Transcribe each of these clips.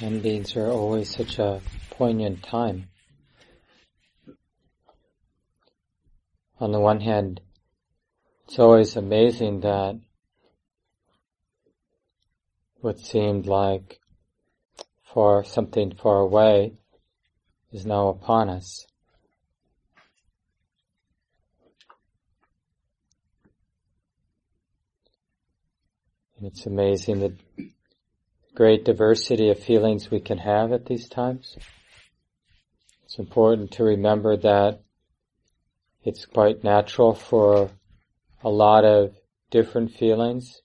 Endings are always such a poignant time. On the one hand, it's always amazing that what seemed like for something far away is now upon us. And it's amazing that great diversity of feelings we can have at these times. It's important to remember that it's quite natural for a lot of different feelings.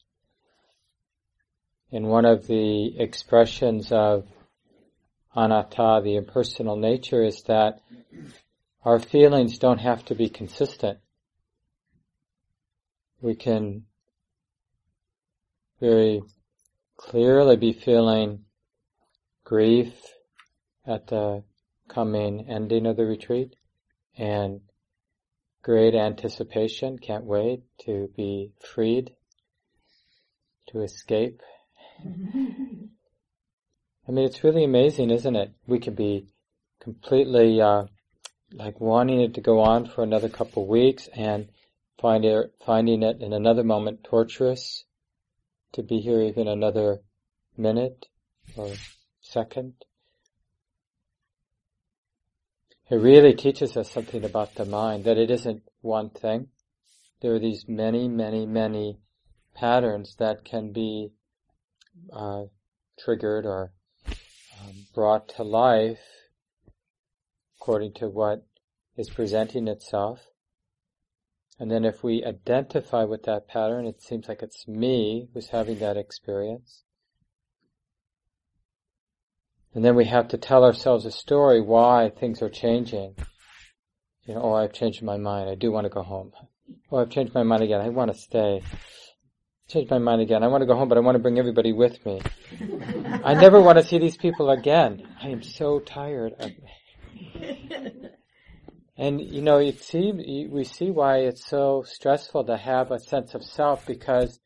And one of the expressions of anatta, the impersonal nature, is that our feelings don't have to be consistent. We can very clearly be feeling grief at the coming ending of the retreat and great anticipation, can't wait to be freed, to escape. I mean, it's really amazing, isn't it? We can be completely, uh, like wanting it to go on for another couple of weeks and find it, finding it in another moment torturous to be here even another minute or second. It really teaches us something about the mind, that it isn't one thing. There are these many, many, many patterns that can be uh, triggered or um, brought to life according to what is presenting itself. And then if we identify with that pattern, it seems like it's me who's having that experience. And then we have to tell ourselves a story why things are changing. You know, oh, I've changed my mind. I do want to go home. Oh, I've changed my mind again. I want to stay. Changed my mind again. I want to go home, but I want to bring everybody with me. I never want to see these people again. I am so tired. And you know, we see why it's so stressful to have a sense of self because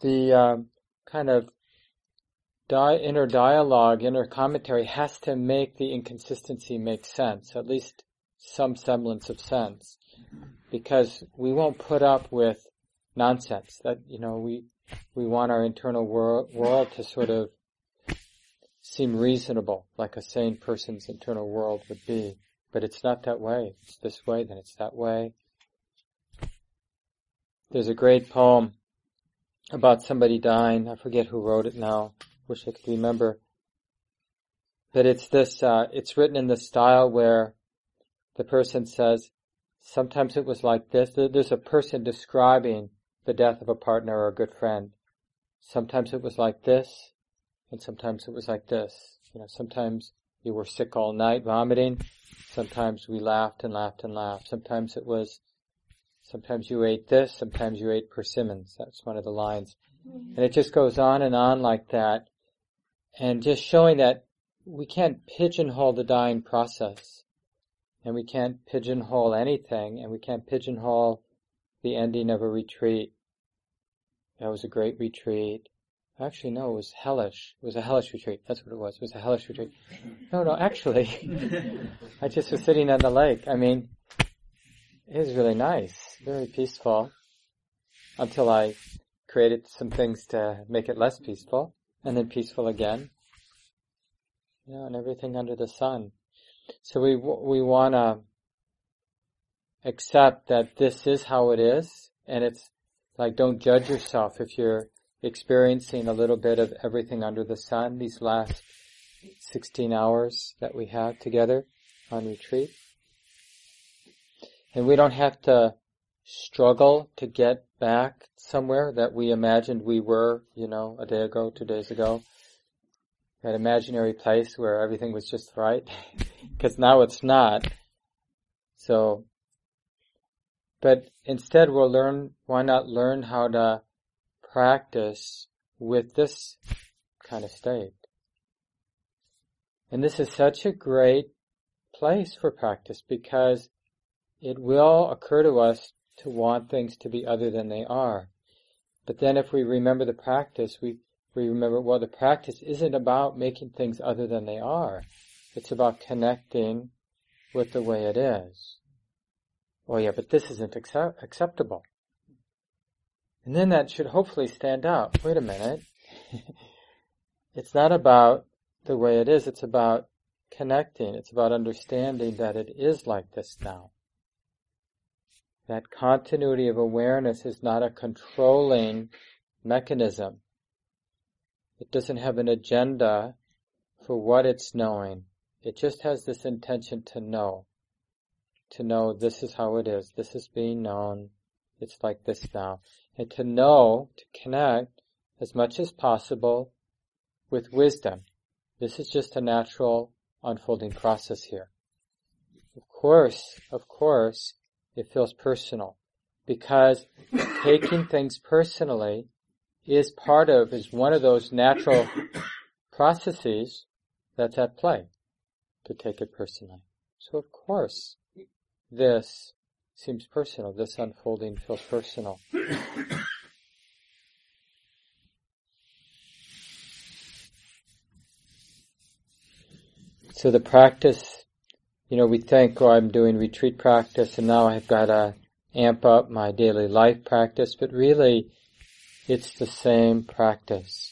the um, kind of di- inner dialogue, inner commentary has to make the inconsistency make sense, at least some semblance of sense, because we won't put up with nonsense. That you know, we we want our internal world, world to sort of seem reasonable, like a sane person's internal world would be. But it's not that way. It's this way, then it's that way. There's a great poem about somebody dying. I forget who wrote it now. Wish I could remember. But it's this, uh, it's written in the style where the person says, sometimes it was like this. There's a person describing the death of a partner or a good friend. Sometimes it was like this, and sometimes it was like this. You know, sometimes you were sick all night, vomiting. Sometimes we laughed and laughed and laughed. Sometimes it was, sometimes you ate this, sometimes you ate persimmons. That's one of the lines. And it just goes on and on like that. And just showing that we can't pigeonhole the dying process. And we can't pigeonhole anything, and we can't pigeonhole the ending of a retreat. That was a great retreat. Actually, no, it was hellish. It was a hellish retreat. That's what it was. It was a hellish retreat. No, no, actually, I just was sitting on the lake. I mean, it was really nice, very peaceful, until I created some things to make it less peaceful, and then peaceful again. You know, and everything under the sun. So we we want to accept that this is how it is, and it's like don't judge yourself if you're experiencing a little bit of everything under the sun these last 16 hours that we have together on retreat. And we don't have to struggle to get back somewhere that we imagined we were, you know, a day ago, two days ago. That imaginary place where everything was just right. Because now it's not. So, but instead we'll learn, why not learn how to practice with this kind of state. And this is such a great place for practice because it will occur to us to want things to be other than they are. But then if we remember the practice, we, we remember, well, the practice isn't about making things other than they are. It's about connecting with the way it is. Oh yeah, but this isn't accept- acceptable. And then that should hopefully stand out. Wait a minute. it's not about the way it is, it's about connecting. It's about understanding that it is like this now. That continuity of awareness is not a controlling mechanism. It doesn't have an agenda for what it's knowing. It just has this intention to know. To know this is how it is. This is being known. It's like this now. And to know, to connect as much as possible with wisdom. This is just a natural unfolding process here. Of course, of course, it feels personal because taking things personally is part of, is one of those natural processes that's at play to take it personally. So of course, this seems personal. This unfolding feels personal. So the practice, you know, we think, oh, I'm doing retreat practice and now I've got to amp up my daily life practice, but really it's the same practice.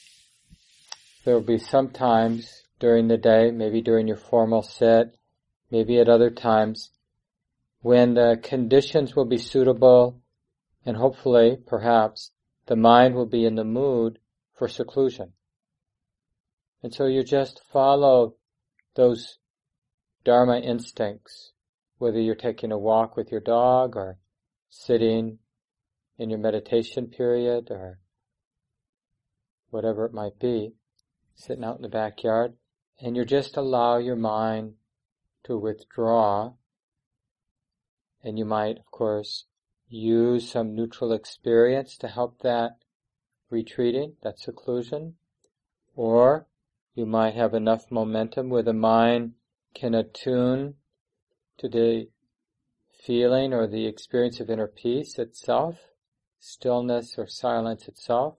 There will be some times during the day, maybe during your formal sit, maybe at other times, when the conditions will be suitable and hopefully, perhaps, the mind will be in the mood for seclusion. And so you just follow those Dharma instincts, whether you're taking a walk with your dog or sitting in your meditation period or whatever it might be, sitting out in the backyard, and you just allow your mind to withdraw. And you might, of course, use some neutral experience to help that retreating, that seclusion, or you might have enough momentum where the mind can attune to the feeling or the experience of inner peace itself, stillness or silence itself,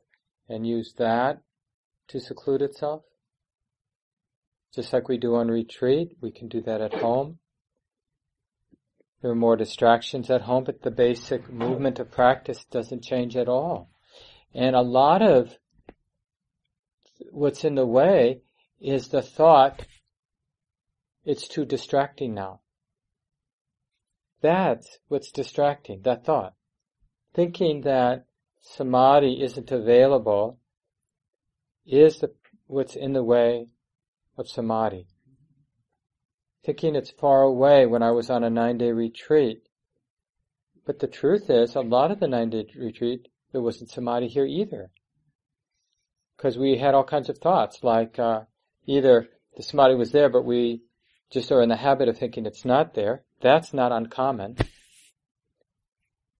and use that to seclude itself. Just like we do on retreat, we can do that at home. There are more distractions at home, but the basic movement of practice doesn't change at all. And a lot of what's in the way is the thought, it's too distracting now. That's what's distracting, that thought. Thinking that samadhi isn't available is the, what's in the way of samadhi. Thinking it's far away when I was on a nine day retreat. But the truth is, a lot of the nine day retreat, there wasn't samadhi here either. Because we had all kinds of thoughts, like uh, either the samadhi was there, but we just are in the habit of thinking it's not there. That's not uncommon.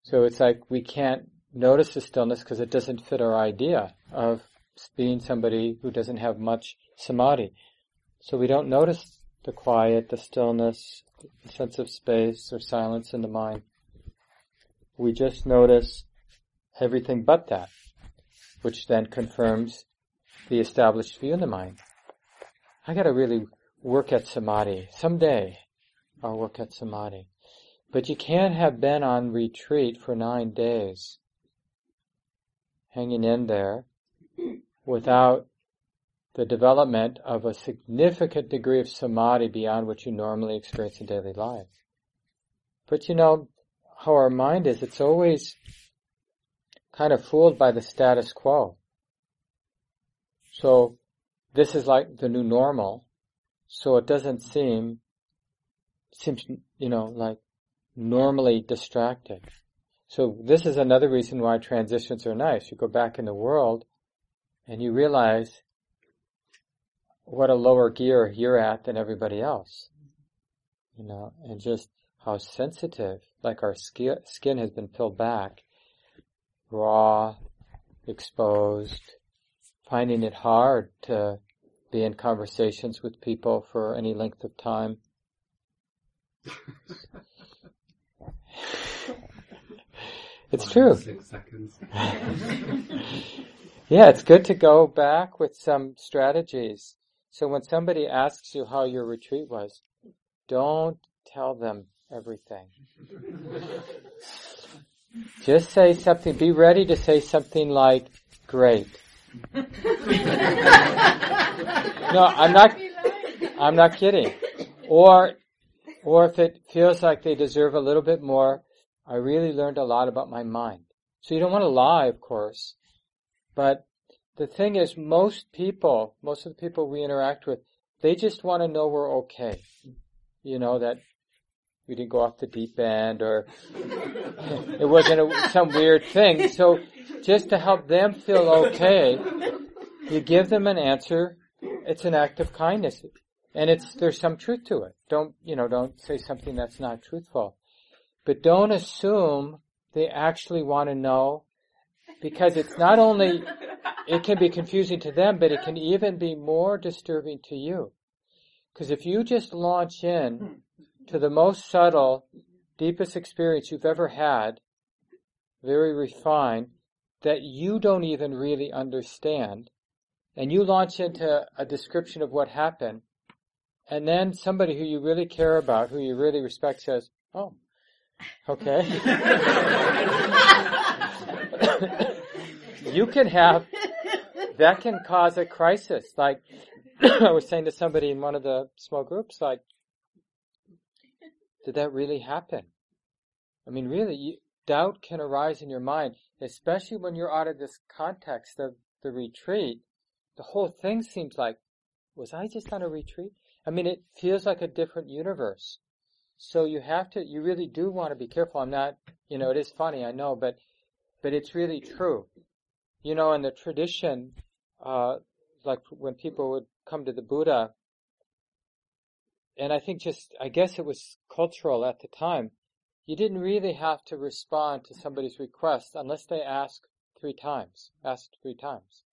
So it's like we can't notice the stillness because it doesn't fit our idea of being somebody who doesn't have much samadhi. So we don't notice the quiet, the stillness, the sense of space or silence in the mind. We just notice everything but that, which then confirms the established view in the mind. I gotta really work at samadhi. Someday I'll work at samadhi. But you can't have been on retreat for nine days hanging in there without the development of a significant degree of samadhi beyond what you normally experience in daily life. But you know how our mind is, it's always kind of fooled by the status quo. So this is like the new normal, so it doesn't seem, seems, you know, like normally distracted. So this is another reason why transitions are nice. You go back in the world and you realize what a lower gear you're at than everybody else. You know, and just how sensitive, like our skin has been peeled back, raw, exposed, finding it hard to be in conversations with people for any length of time. It's true. Six seconds. Yeah, it's good to go back with some strategies. So when somebody asks you how your retreat was, don't tell them everything. Just say something, be ready to say something like, great. no, I'm not, I'm not kidding. Or, or if it feels like they deserve a little bit more, I really learned a lot about my mind. So you don't want to lie, of course, but the thing is most people, most of the people we interact with, they just want to know we're okay. You know, that we didn't go off the deep end or it wasn't a, some weird thing. So just to help them feel okay, you give them an answer. It's an act of kindness. And it's, there's some truth to it. Don't, you know, don't say something that's not truthful. But don't assume they actually want to know because it's not only, it can be confusing to them, but it can even be more disturbing to you. Because if you just launch in hmm. to the most subtle, deepest experience you've ever had, very refined, that you don't even really understand, and you launch into a description of what happened, and then somebody who you really care about, who you really respect says, oh, okay. you can have, that can cause a crisis. Like, I was saying to somebody in one of the small groups, like, did that really happen? I mean, really, you, doubt can arise in your mind, especially when you're out of this context of the retreat. The whole thing seems like, was I just on a retreat? I mean, it feels like a different universe. So you have to, you really do want to be careful. I'm not, you know, it is funny, I know, but, but it's really true. You know, in the tradition, uh, like when people would come to the Buddha, and I think just, I guess it was cultural at the time, you didn't really have to respond to somebody's request unless they ask three times, asked three times.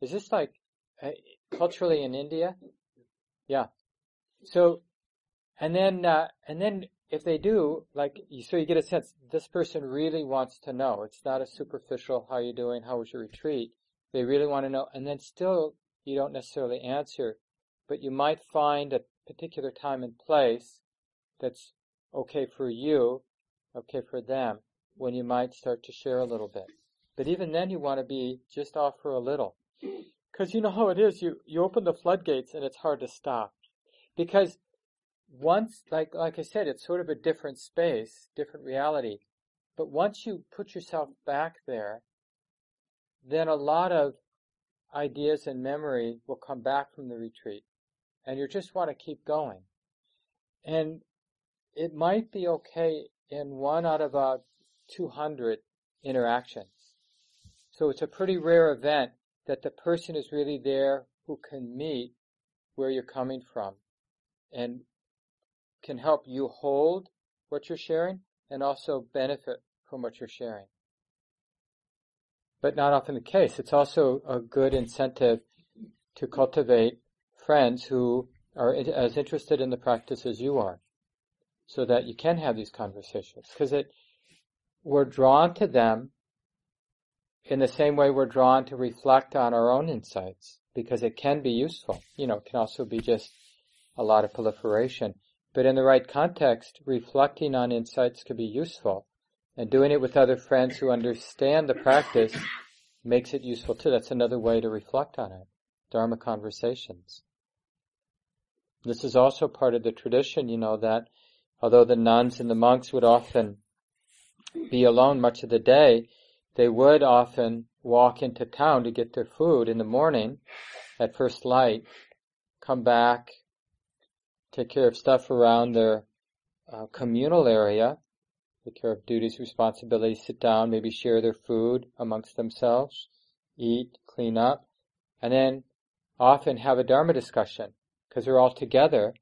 Is this like uh, culturally in India? Yeah. So, and then, uh, and then if they do, like, so you get a sense, this person really wants to know. It's not a superficial, how are you doing, how was your retreat? They really want to know, and then still, you don't necessarily answer, but you might find a particular time and place that's okay for you, okay for them, when you might start to share a little bit. But even then you want to be just offer a little. Cause you know how it is, you, you open the floodgates and it's hard to stop. Because once, like, like I said, it's sort of a different space, different reality. But once you put yourself back there, then a lot of ideas and memory will come back from the retreat. And you just want to keep going. And it might be okay in one out of uh, about 200 interactions. So it's a pretty rare event that the person is really there who can meet where you're coming from and can help you hold what you're sharing and also benefit from what you're sharing. But not often the case. It's also a good incentive to cultivate friends who are as interested in the practice as you are so that you can have these conversations because it we're drawn to them in the same way we're drawn to reflect on our own insights because it can be useful. You know, it can also be just a lot of proliferation. But in the right context, reflecting on insights can be useful. And doing it with other friends who understand the practice makes it useful too. That's another way to reflect on it. Dharma conversations. This is also part of the tradition, you know, that although the nuns and the monks would often be alone much of the day, they would often walk into town to get their food in the morning at first light, come back, take care of stuff around their uh, communal area, take care of duties, responsibilities, sit down, maybe share their food amongst themselves, eat, clean up, and then often have a Dharma discussion because they're all together,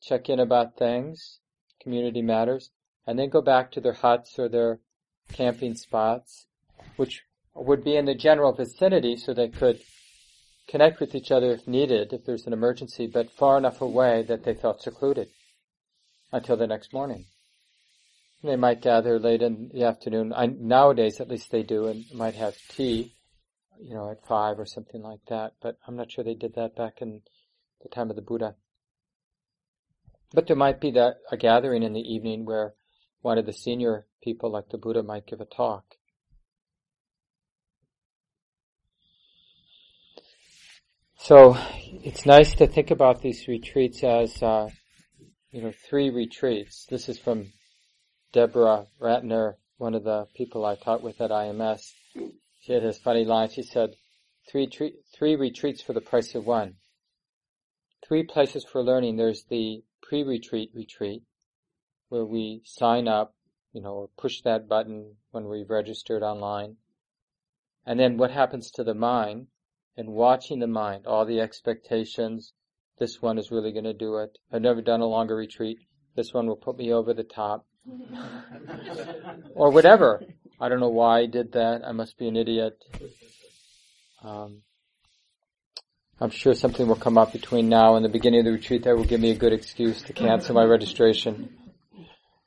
check in about things, community matters, and then go back to their huts or their camping spots, which would be in the general vicinity so they could connect with each other if needed, if there's an emergency, but far enough away that they felt secluded until the next morning. They might gather late in the afternoon. I, nowadays, at least they do, and might have tea you know, at five or something like that. But I'm not sure they did that back in the time of the Buddha. But there might be that a gathering in the evening where one of the senior people, like the Buddha, might give a talk. So it's nice to think about these retreats as, uh, you know, three retreats. This is from Deborah Ratner, one of the people I taught with at IMS. She had this funny line. She said, three, tre- three retreats for the price of one. Three places for learning. There's the pre-retreat retreat, where we sign up, you know, or push that button when we've registered online. And then what happens to the mind and watching the mind, all the expectations. This one is really going to do it. I've never done a longer retreat. This one will put me over the top. or whatever. I don't know why I did that. I must be an idiot. Um, I'm sure something will come up between now and the beginning of the retreat that will give me a good excuse to cancel my registration.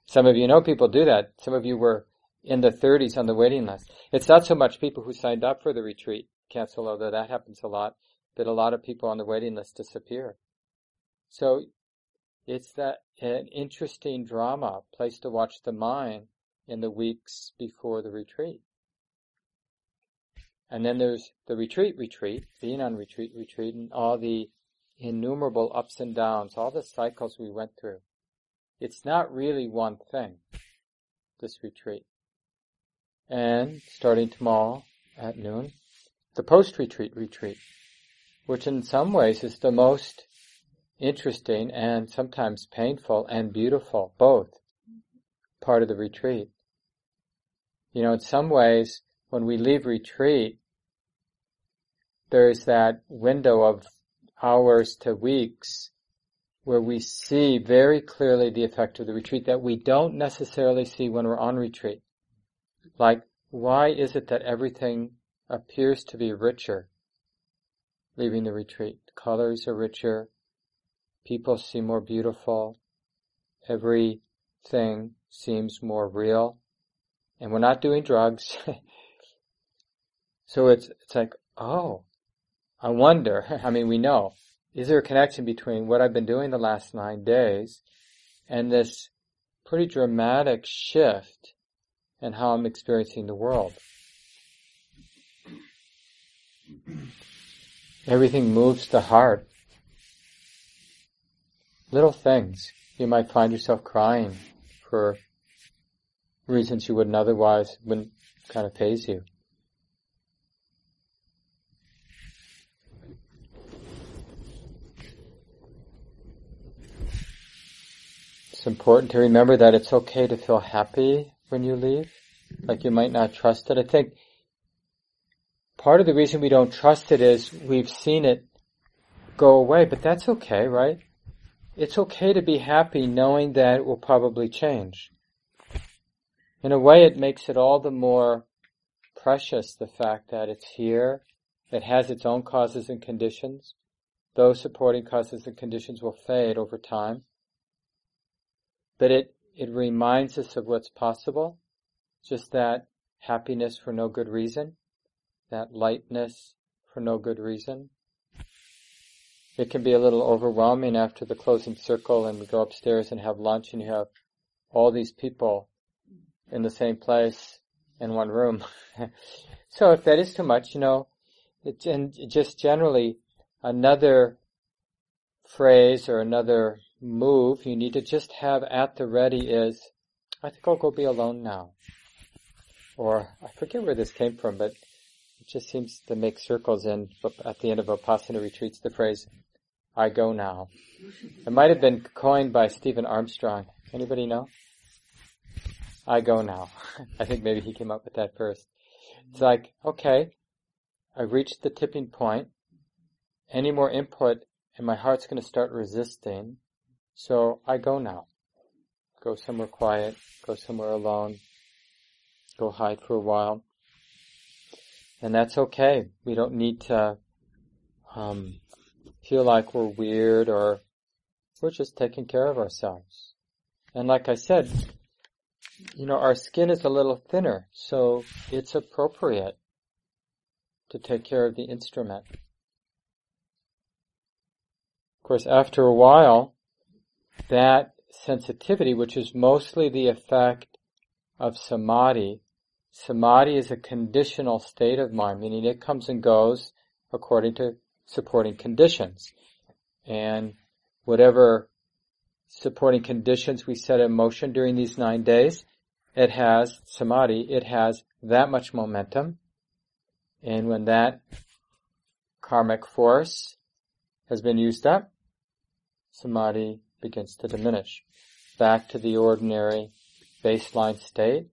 Some of you know people do that. Some of you were in the 30s on the waiting list. It's not so much people who signed up for the retreat cancel, although that happens a lot, but a lot of people on the waiting list disappear. So it's that an interesting drama, place to watch the mind in the weeks before the retreat. And then there's the retreat retreat, being on retreat retreat, and all the innumerable ups and downs, all the cycles we went through. It's not really one thing, this retreat. And starting tomorrow at noon, the post-retreat retreat, which in some ways is the most interesting and sometimes painful and beautiful, both part of the retreat. You know, in some ways, when we leave retreat, there's that window of hours to weeks where we see very clearly the effect of the retreat that we don't necessarily see when we're on retreat. Like, why is it that everything appears to be richer leaving the retreat? Colors are richer, people seem more beautiful, everything seems more real, and we're not doing drugs. so it's, it's like, oh, I wonder, I mean, we know, is there a connection between what I've been doing the last nine days and this pretty dramatic shift in how I'm experiencing the world? Everything moves the heart. Little things. You might find yourself crying for reasons you wouldn't otherwise, wouldn't kind of phase you. It's important to remember that it's okay to feel happy when you leave. Like you might not trust it. I think part of the reason we don't trust it is we've seen it go away, but that's okay, right? It's okay to be happy knowing that it will probably change. In a way, it makes it all the more precious, the fact that it's here, it has its own causes and conditions. Those supporting causes and conditions will fade over time. But it, it reminds us of what's possible, just that happiness for no good reason, that lightness for no good reason. It can be a little overwhelming after the closing circle and we go upstairs and have lunch and you have all these people in the same place in one room. so if that is too much, you know, and just generally another phrase or another move you need to just have at the ready is, I think I'll go be alone now. Or I forget where this came from, but just seems to make circles in at the end of Vipassana retreats the phrase, I go now. It might have been coined by Stephen Armstrong. Anybody know? I go now. I think maybe he came up with that first. It's like, okay, I've reached the tipping point. Any more input and my heart's going to start resisting. So I go now. Go somewhere quiet, go somewhere alone, go hide for a while. And that's okay. We don't need to um, feel like we're weird or we're just taking care of ourselves. And like I said, you know, our skin is a little thinner, so it's appropriate to take care of the instrument. Of course, after a while, that sensitivity, which is mostly the effect of samadhi, samadhi is a conditional state of mind, meaning it comes and goes according to supporting conditions. And whatever supporting conditions we set in motion during these nine days, it has samadhi, it has that much momentum. And when that karmic force has been used up, samadhi begins to diminish back to the ordinary baseline state.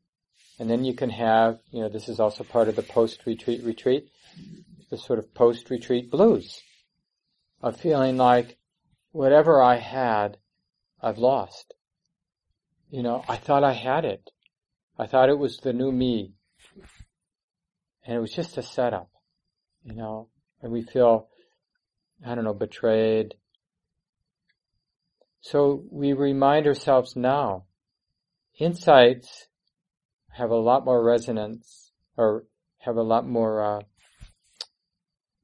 And then you can have, you know, this is also part of the post-retreat retreat, the sort of post-retreat blues of feeling like whatever I had, I've lost. You know, I thought I had it. I thought it was the new me. And it was just a setup, you know, and we feel, I don't know, betrayed. So we remind ourselves now, insights have a lot more resonance or have a lot more uh,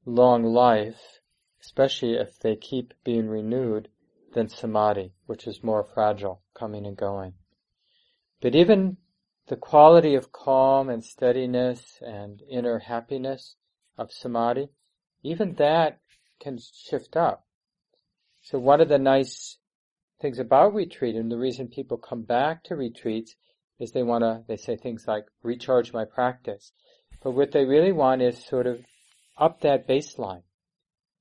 long life, especially if they keep being renewed, than samadhi, which is more fragile, coming and going. But even the quality of calm and steadiness and inner happiness of samadhi, even that can shift up. So one of the nice things about retreat and the reason people come back to retreats is they want to, they say things like recharge my practice. But what they really want is sort of up that baseline.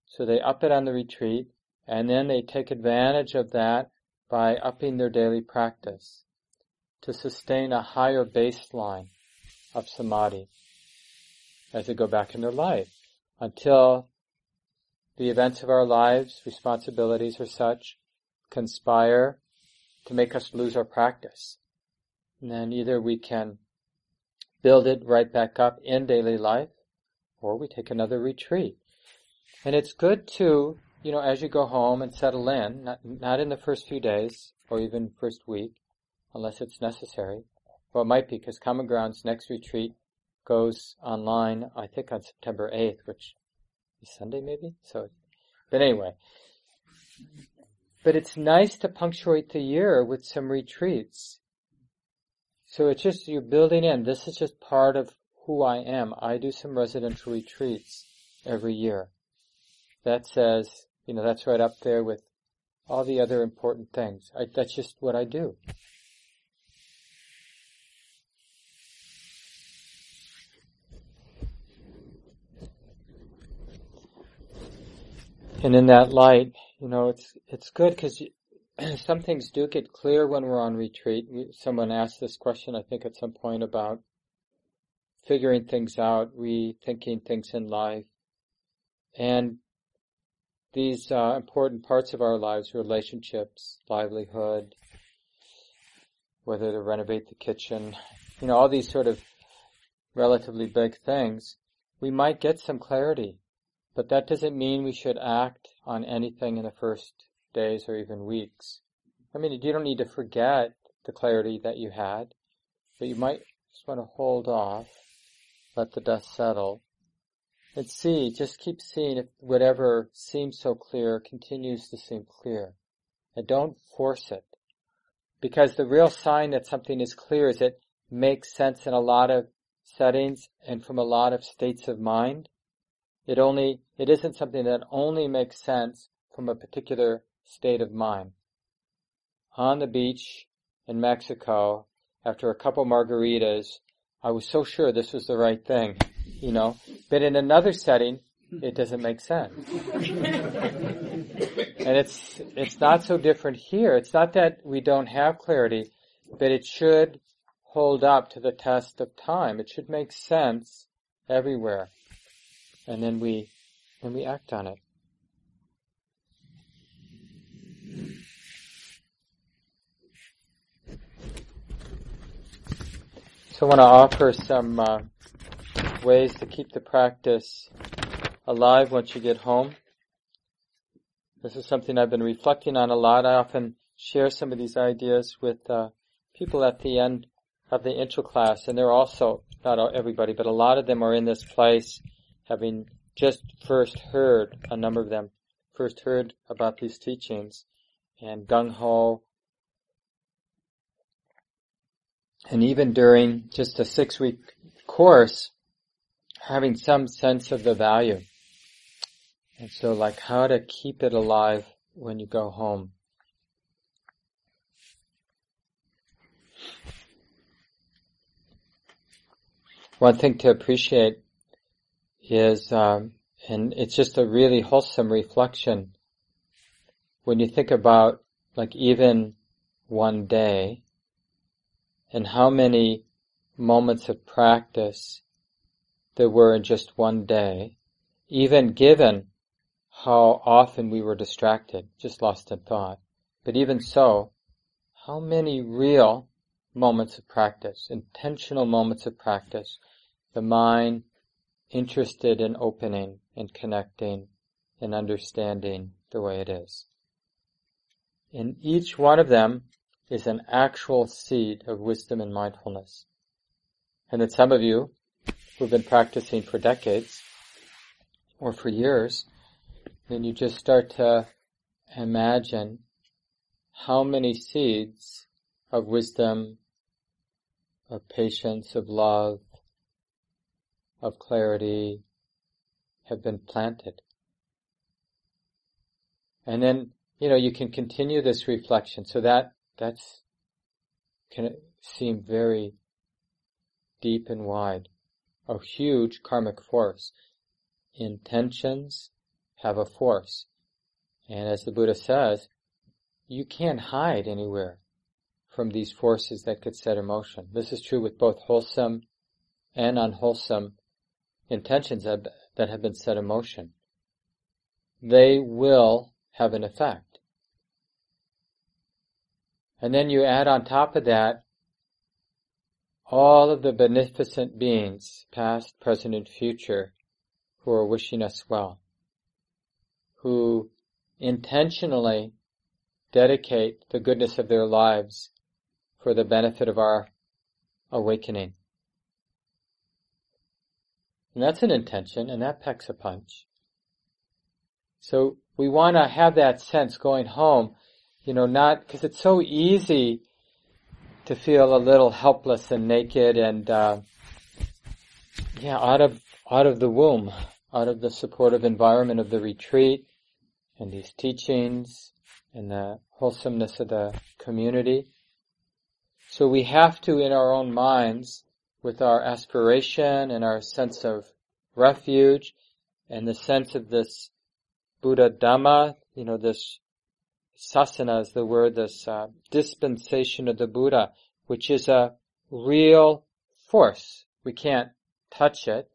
So they up it on the retreat and then they take advantage of that by upping their daily practice to sustain a higher baseline of samadhi as they go back in their life until the events of our lives, responsibilities or such, conspire to make us lose our practice. And then either we can build it right back up in daily life or we take another retreat. And it's good to, you know, as you go home and settle in, not, not in the first few days or even first week, unless it's necessary. Well, it might be because Common Ground's next retreat goes online, I think on September 8th, which is Sunday maybe? So, but anyway. But it's nice to punctuate the year with some retreats. So it's just, you're building in, this is just part of who I am. I do some residential retreats every year. That says, you know, that's right up there with all the other important things. I, that's just what I do. And in that light, you know, it's it's good because some things do get clear when we're on retreat. Someone asked this question, I think, at some point about figuring things out, rethinking things in life, and these uh, important parts of our lives, relationships, livelihood, whether to renovate the kitchen, you know, all these sort of relatively big things, we might get some clarity but that doesn't mean we should act on anything in the first days or even weeks. I mean, you don't need to forget the clarity that you had, but you might just want to hold off, let the dust settle, and see, just keep seeing if whatever seems so clear continues to seem clear. And don't force it. Because the real sign that something is clear is it makes sense in a lot of settings and from a lot of states of mind. It only, it isn't something that only makes sense from a particular state of mind. On the beach in Mexico, after a couple margaritas, I was so sure this was the right thing, you know, but in another setting, it doesn't make sense. and it's, it's not so different here. It's not that we don't have clarity, but it should hold up to the test of time. It should make sense everywhere and then we then we act on it. So I want to offer some uh, ways to keep the practice alive once you get home. This is something I've been reflecting on a lot. I often share some of these ideas with uh, people at the end of the intro class, and they're also not everybody, but a lot of them are in this place having just first heard a number of them, first heard about these teachings, and gung ho. And even during just a six week course, having some sense of the value. And so like how to keep it alive when you go home. One thing to appreciate is, um, and it's just a really wholesome reflection when you think about like even one day and how many moments of practice there were in just one day, even given how often we were distracted, just lost in thought. But even so, how many real moments of practice, intentional moments of practice, the mind interested in opening and connecting and understanding the way it is. In each one of them is an actual seed of wisdom and mindfulness. And that some of you who've been practicing for decades or for years, then you just start to imagine how many seeds of wisdom, of patience, of love, of clarity have been planted. And then, you know, you can continue this reflection. So that, that's, can seem very deep and wide. A huge karmic force. Intentions have a force. And as the Buddha says, you can't hide anywhere from these forces that could set in motion. This is true with both wholesome and unwholesome intentions that, that have been set in motion. They will have an effect. And then you add on top of that all of the beneficent beings, past, present, and future, who are wishing us well, who intentionally dedicate the goodness of their lives for the benefit of our awakening. And that's an intention, and that packs a punch. So we want to have that sense going home, you know, not, because it's so easy to feel a little helpless and naked and, uh, yeah, out of, out of the womb, out of the supportive environment of the retreat and these teachings and the wholesomeness of the community. So we have to, in our own minds, with our aspiration and our sense of refuge and the sense of this Buddha Dhamma, you know, this sasana is the word, this uh, dispensation of the Buddha, which is a real force. We can't touch it,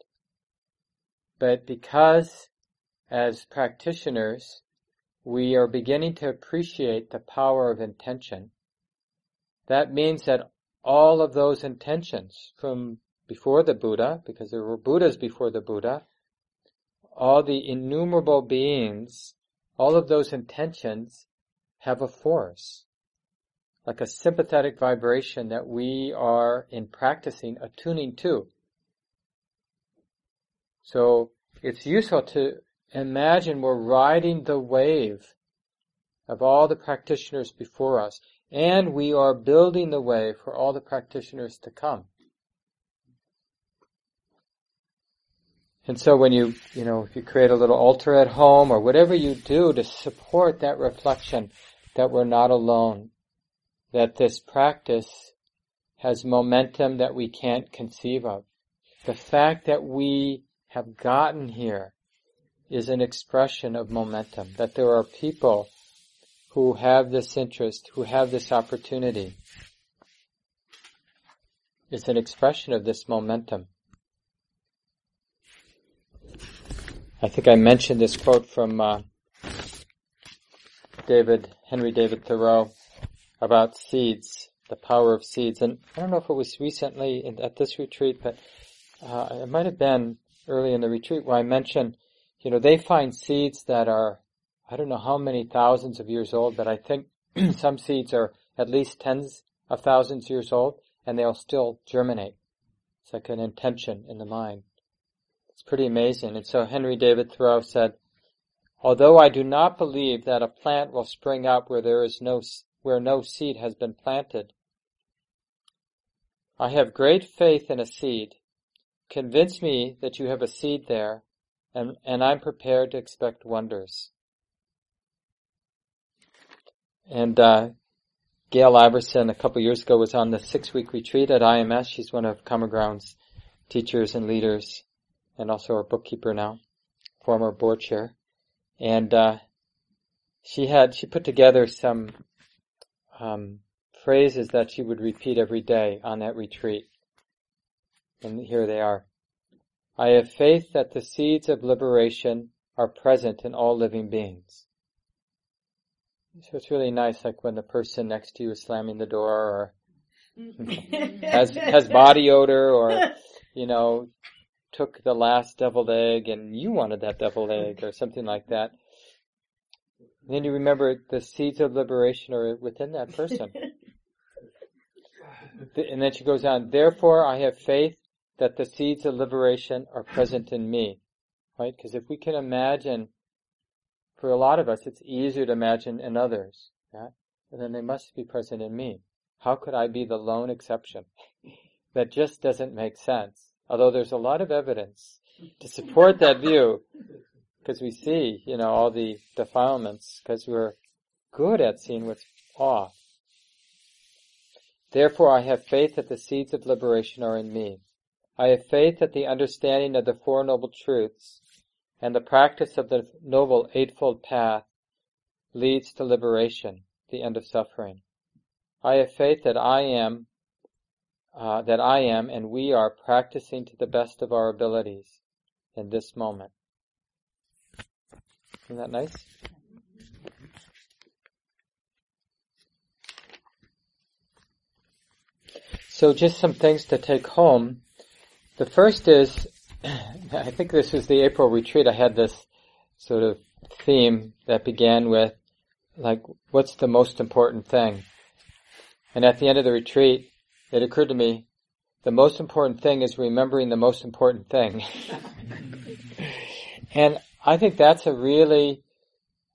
but because as practitioners, we are beginning to appreciate the power of intention, that means that all of those intentions from before the Buddha, because there were Buddhas before the Buddha, all the innumerable beings, all of those intentions have a force, like a sympathetic vibration that we are in practicing attuning to. So it's useful to imagine we're riding the wave of all the practitioners before us and we are building the way for all the practitioners to come. And so when you, you know, if you create a little altar at home or whatever you do to support that reflection that we're not alone, that this practice has momentum that we can't conceive of. The fact that we have gotten here is an expression of momentum, that there are people who have this interest, who have this opportunity. It's an expression of this momentum. I think I mentioned this quote from uh, David Henry David Thoreau about seeds, the power of seeds, and I don't know if it was recently in, at this retreat, but uh, it might have been early in the retreat where I mentioned, you know, they find seeds that are I don't know how many thousands of years old, but I think some seeds are at least tens of thousands of years old and they'll still germinate. It's like an intention in the mind. It's pretty amazing. And so Henry David Thoreau said, Although I do not believe that a plant will spring up where there is no, where no seed has been planted, I have great faith in a seed. Convince me that you have a seed there, and, and I'm prepared to expect wonders. And uh, Gail Iverson, a couple years ago, was on the six-week retreat at IMS. She's one of Common Ground's teachers and leaders, and also our bookkeeper now, former board chair. And uh, she had she put together some um, phrases that she would repeat every day on that retreat. And here they are. I have faith that the seeds of liberation are present in all living beings. So it's really nice, like when the person next to you is slamming the door or has has body odor or you know took the last deviled egg and you wanted that deviled egg or something like that. And then you remember the seeds of liberation are within that person. and then she goes on, therefore I have faith that the seeds of liberation are present in me. Right? Because if we can imagine for a lot of us, it's easier to imagine in others. Yeah? And then they must be present in me. How could I be the lone exception? that just doesn't make sense. Although there's a lot of evidence to support that view, because we see, you know, all the defilements, because we're good at seeing what's off. Therefore I have faith that the seeds of liberation are in me. I have faith that the understanding of the Four Noble Truths and the practice of the Noble Eightfold Path leads to liberation, the end of suffering. I have faith that I am, uh, that I am and we are practicing to the best of our abilities in this moment. Isn't that nice? So just some things to take home. The first is I think this was the April retreat. I had this sort of theme that began with, like, what's the most important thing? And at the end of the retreat, it occurred to me, the most important thing is remembering the most important thing. and I think that's a really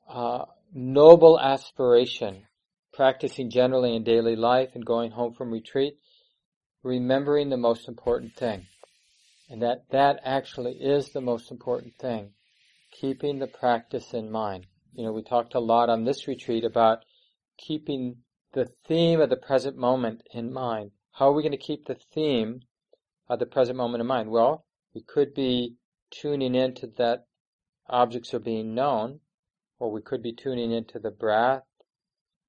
uh, noble aspiration, practicing generally in daily life and going home from retreat, remembering the most important thing. And that that actually is the most important thing. Keeping the practice in mind. You know, we talked a lot on this retreat about keeping the theme of the present moment in mind. How are we going to keep the theme of the present moment in mind? Well, we could be tuning into that objects are being known, or we could be tuning into the breath,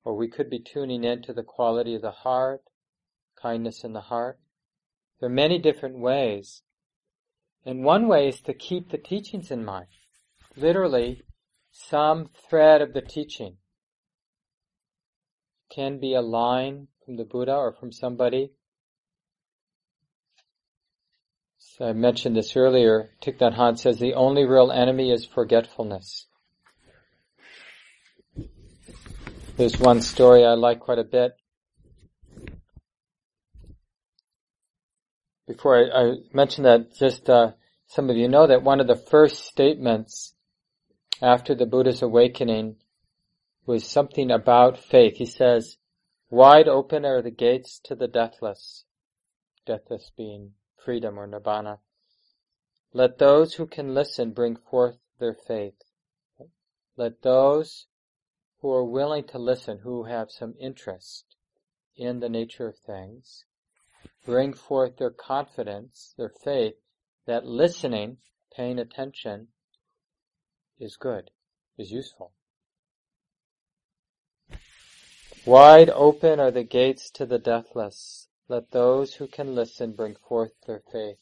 or we could be tuning into the quality of the heart, kindness in the heart. There are many different ways and one way is to keep the teachings in mind. Literally, some thread of the teaching can be a line from the Buddha or from somebody. So I mentioned this earlier. Thich Nhat Hanh says the only real enemy is forgetfulness. There's one story I like quite a bit. before I, I mention that, just uh, some of you know that one of the first statements after the Buddha's awakening was something about faith. He says, wide open are the gates to the deathless. Deathless being freedom or nibbana. Let those who can listen bring forth their faith. Let those who are willing to listen, who have some interest in the nature of things, bring forth their confidence, their faith, that listening, paying attention, is good, is useful. Wide open are the gates to the deathless. Let those who can listen bring forth their faith.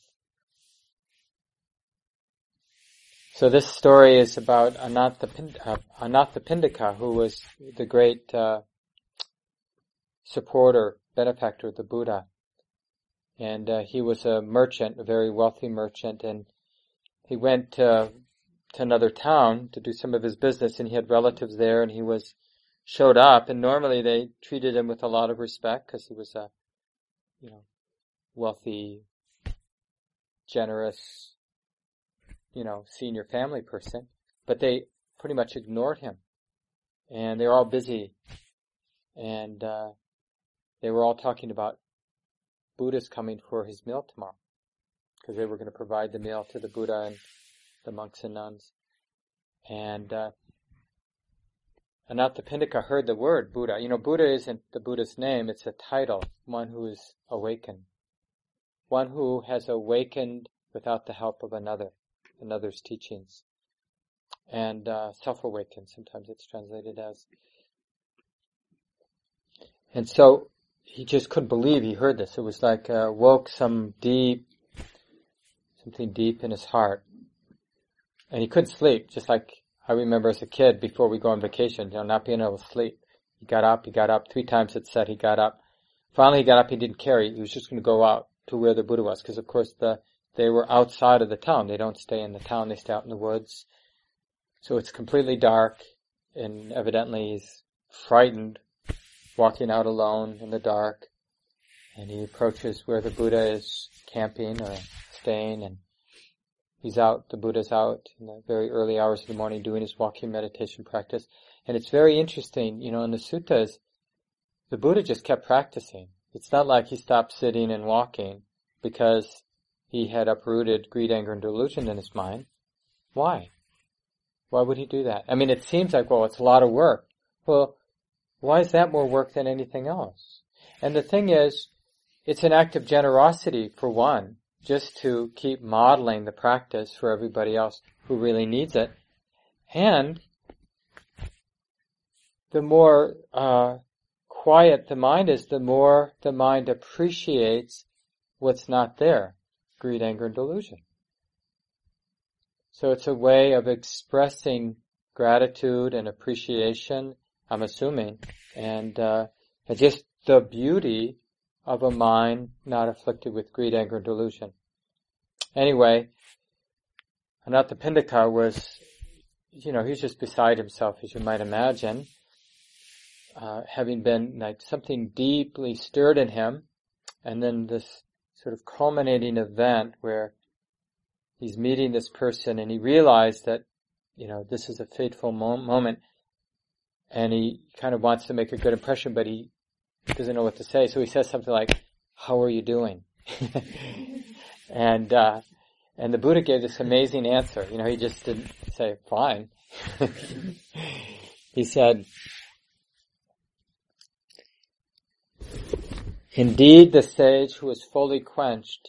So this story is about Anathapindika, who was the great uh, supporter, benefactor of the Buddha and uh, he was a merchant, a very wealthy merchant, and he went uh, to another town to do some of his business, and he had relatives there, and he was showed up, and normally they treated him with a lot of respect because he was a, you know, wealthy, generous you know, senior family person, but they pretty much ignored him. And they were all busy. And, uh, they were all talking about Buddha's coming for his meal tomorrow. Because they were going to provide the meal to the Buddha and the monks and nuns. And, uh, Anathapindika heard the word Buddha. You know, Buddha isn't the Buddha's name, it's a title, one who is awakened. One who has awakened without the help of another, another's teachings. And uh, self-awakened, sometimes it's translated as. And so he just couldn't believe he heard this. It was like uh, woke some deep, something deep in his heart. And he couldn't sleep, just like I remember as a kid before we go on vacation, you know, not being able to sleep. He got up, he got up, three times it said he got up. Finally he got up, he didn't carry. he was just going to go out to where the Buddha was, because of course the, they were outside of the town. They don't stay in the town, they stay out in the woods. So it's completely dark, and evidently he's frightened, walking out alone in the dark, and he approaches where the Buddha is camping or staying, and He's out, the Buddha's out in the very early hours of the morning doing his walking meditation practice. And it's very interesting, you know, in the suttas, the Buddha just kept practicing. It's not like he stopped sitting and walking because he had uprooted greed, anger, and delusion in his mind. Why? Why would he do that? I mean, it seems like, well, it's a lot of work. Well, why is that more work than anything else? And the thing is, it's an act of generosity for one, just to keep modeling the practice for everybody else who really needs it. And the more uh, quiet the mind is, the more the mind appreciates what's not there greed, anger, and delusion. So it's a way of expressing gratitude and appreciation, I'm assuming, and uh, just the beauty of a mind not afflicted with greed, anger, and delusion. Anyway, Anathapindika was, you know, he's just beside himself, as you might imagine, uh, having been like something deeply stirred in him, and then this sort of culminating event where he's meeting this person and he realized that, you know, this is a fateful mo- moment and he kind of wants to make a good impression, but he doesn't know what to say. So he says something like, how are you doing? and, uh, and the Buddha gave this amazing answer. You know, he just didn't say, fine. he said, Indeed, the sage who is fully quenched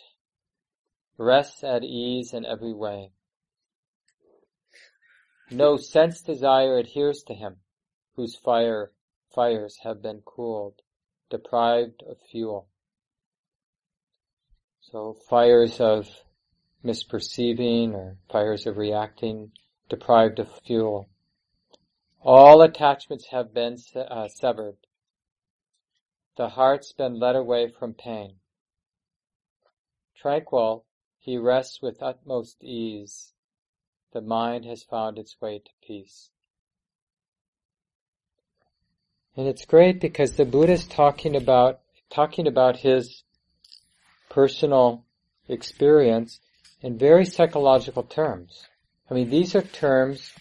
rests at ease in every way. No sense desire adheres to him, whose fire, fires have been cooled deprived of fuel. So fires of misperceiving or fires of reacting, deprived of fuel. All attachments have been uh, severed. The heart's been led away from pain. Tranquil, he rests with utmost ease. The mind has found its way to peace. And it's great because the Buddha is talking about, talking about his personal experience in very psychological terms. I mean, these are terms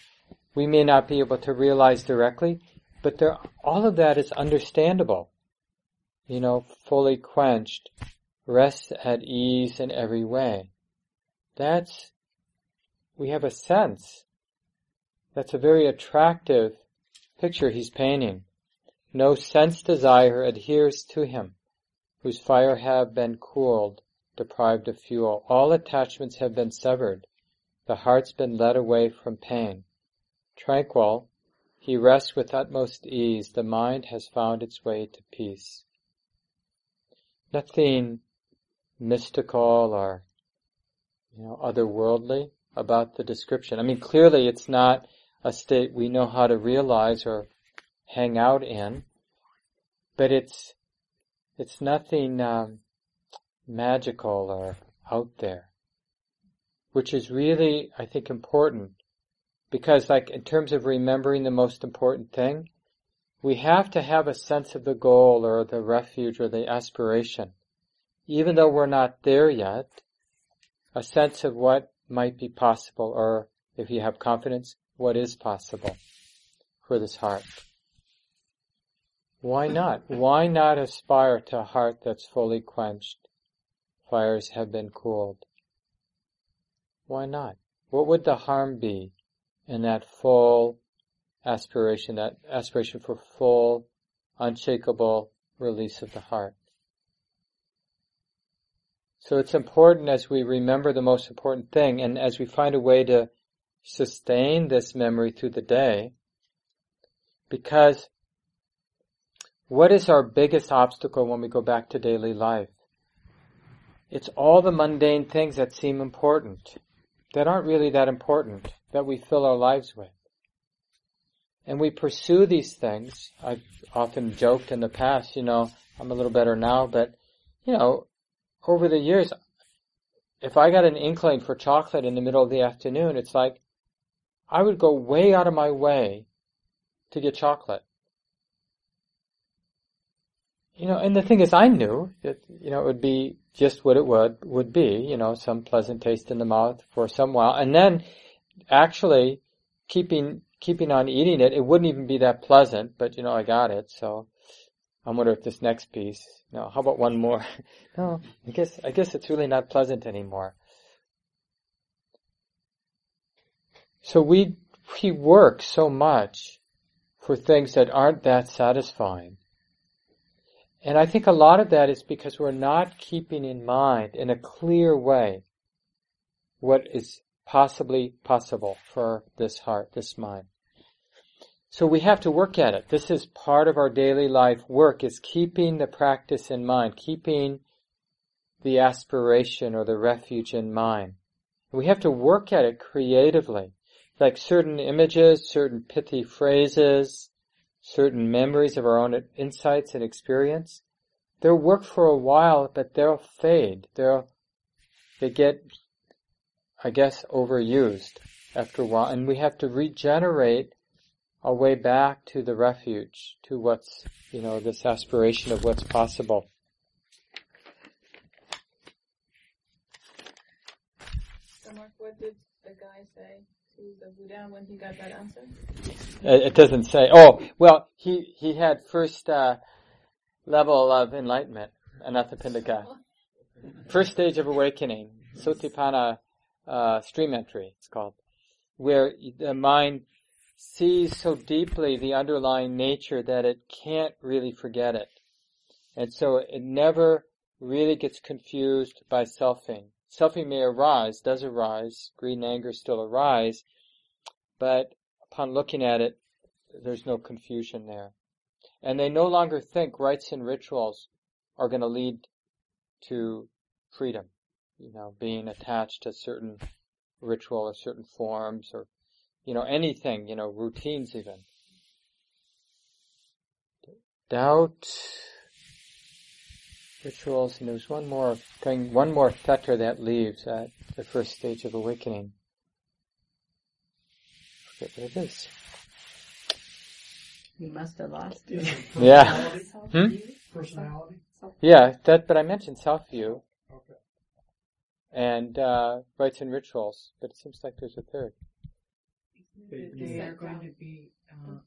we may not be able to realize directly, but all of that is understandable. You know, fully quenched, rest at ease in every way. That's, we have a sense. That's a very attractive picture he's painting. No sense desire adheres to him, whose fire have been cooled, deprived of fuel. All attachments have been severed. The heart's been led away from pain. Tranquil, he rests with utmost ease. The mind has found its way to peace. Nothing mystical or, you know, otherworldly about the description. I mean, clearly it's not a state we know how to realize or hang out in, but it's it's nothing um, magical or out there, which is really I think important because like in terms of remembering the most important thing, we have to have a sense of the goal or the refuge or the aspiration, even though we're not there yet. A sense of what might be possible, or if you have confidence, what is possible for this heart. Why not? Why not aspire to a heart that's fully quenched? Fires have been cooled. Why not? What would the harm be in that full aspiration, that aspiration for full, unshakable release of the heart? So it's important as we remember the most important thing and as we find a way to sustain this memory through the day, because what is our biggest obstacle when we go back to daily life? It's all the mundane things that seem important, that aren't really that important, that we fill our lives with. And we pursue these things. I've often joked in the past, you know, I'm a little better now, but, you know, over the years, if I got an inkling for chocolate in the middle of the afternoon, it's like I would go way out of my way to get chocolate. You know, and the thing is, I knew that, you know, it would be just what it would, would be, you know, some pleasant taste in the mouth for some while. And then actually keeping, keeping on eating it, it wouldn't even be that pleasant, but you know, I got it, so I wonder if this next piece, no, how about one more? no, I guess, I guess it's really not pleasant anymore. So we, we work so much for things that aren't that satisfying. And I think a lot of that is because we're not keeping in mind in a clear way what is possibly possible for this heart, this mind. So we have to work at it. This is part of our daily life work is keeping the practice in mind, keeping the aspiration or the refuge in mind. We have to work at it creatively. Like certain images, certain pithy phrases, certain memories of our own insights and experience, they'll work for a while, but they'll fade. They'll, they get, I guess, overused after a while, and we have to regenerate our way back to the refuge, to what's, you know, this aspiration of what's possible. So Mark, what did the guy say? When he got that answer? It doesn't say. Oh, well, he he had first uh, level of enlightenment, anathapindika. First stage of awakening, Sotapanna uh, stream entry, it's called, where the mind sees so deeply the underlying nature that it can't really forget it. And so it never really gets confused by selfing. Selfing may arise, does arise, greed and anger still arise, but upon looking at it, there's no confusion there. And they no longer think rites and rituals are going to lead to freedom, you know, being attached to certain ritual or certain forms or, you know, anything, you know, routines even. Doubt, rituals, and there's one more going, one more fetter that leaves at the first stage of awakening. Forget what it is. You must have lost it. Yeah. Hmm? Personality? Yeah, that, but I mentioned self-view. Okay. And, uh, rites and rituals, but it seems like there's a third. They are going to be, uh,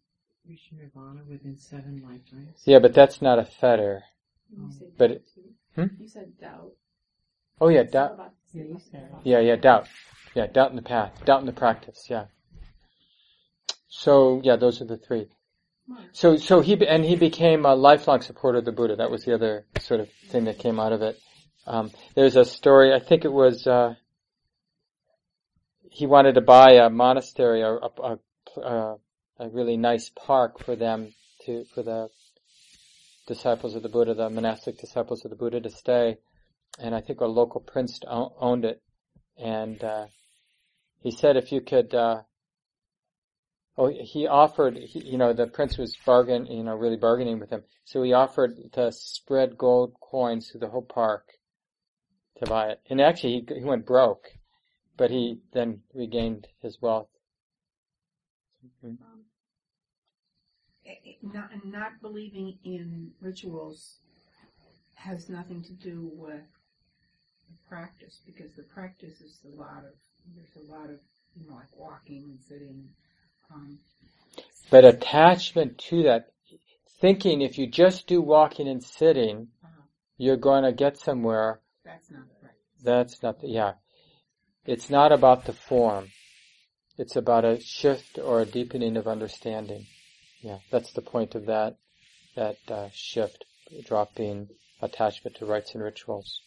reach nirvana within seven lifetimes. Yeah, but that's not a fetter. You said But doubt it- hmm? You said doubt. Oh yeah, doubt. Yeah, you said it. Yeah, yeah, doubt. Yeah, doubt in the path, doubt in the practice. Yeah. So yeah, those are the three. So so he and he became a lifelong supporter of the Buddha. That was the other sort of thing that came out of it. Um, there's a story. I think it was uh, he wanted to buy a monastery or a, a, a, a really nice park for them to for the disciples of the Buddha, the monastic disciples of the Buddha to stay. And I think a local prince owned it. And uh, he said if you could, uh, oh, he offered, he, you know, the prince was bargain, you know, really bargaining with him. So he offered to spread gold coins through the whole park to buy it. And actually, he, he went broke, but he then regained his wealth. It- not, not believing in rituals has nothing to do with the practice because the practice is a lot of there's a lot of, you know, like walking and sitting. Um, But attachment to that, thinking if you just do walking and sitting, uh, you're going to get somewhere. that's not right. That's not, the, yeah. It's not about the form. It's about a shift or a deepening of understanding. Yeah, that's the point of that, that uh, shift, dropping attachment to rites and rituals.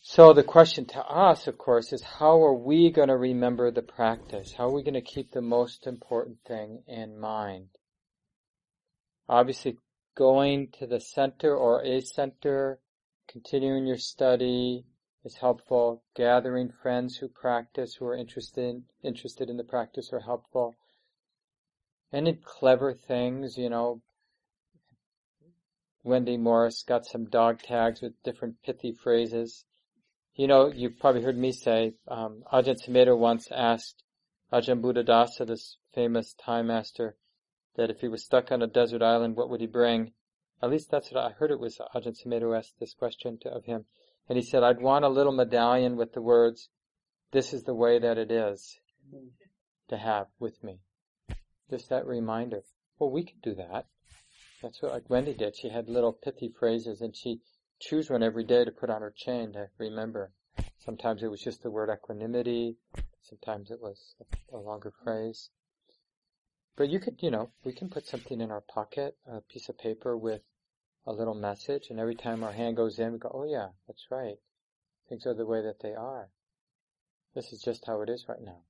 So the question to us, of course, is how are we going to remember the practice? How are we going to keep the most important thing in mind? Obviously, going to the center or a center, continuing your study is helpful. Gathering friends who practice, who are interested interested in the practice, are helpful. Any clever things, you know. Wendy Morris got some dog tags with different pithy phrases. You know, you've probably heard me say, um, Ajahn Sumedho once asked Ajahn Buddhadasa, this famous Thai master, that if he was stuck on a desert island, what would he bring? At least that's what I heard it was Ajahn Sumedho asked this question to, of him. And he said, I'd want a little medallion with the words, this is the way that it is to have with me. Just that reminder. Well, we could do that. That's what like Wendy did. She had little pithy phrases and she choose one every day to put on her chain to remember. Sometimes it was just the word equanimity. Sometimes it was a longer phrase. But you could, you know, we can put something in our pocket, a piece of paper with a little message, and every time our hand goes in, we go, oh yeah, that's right. Things are the way that they are. This is just how it is right now.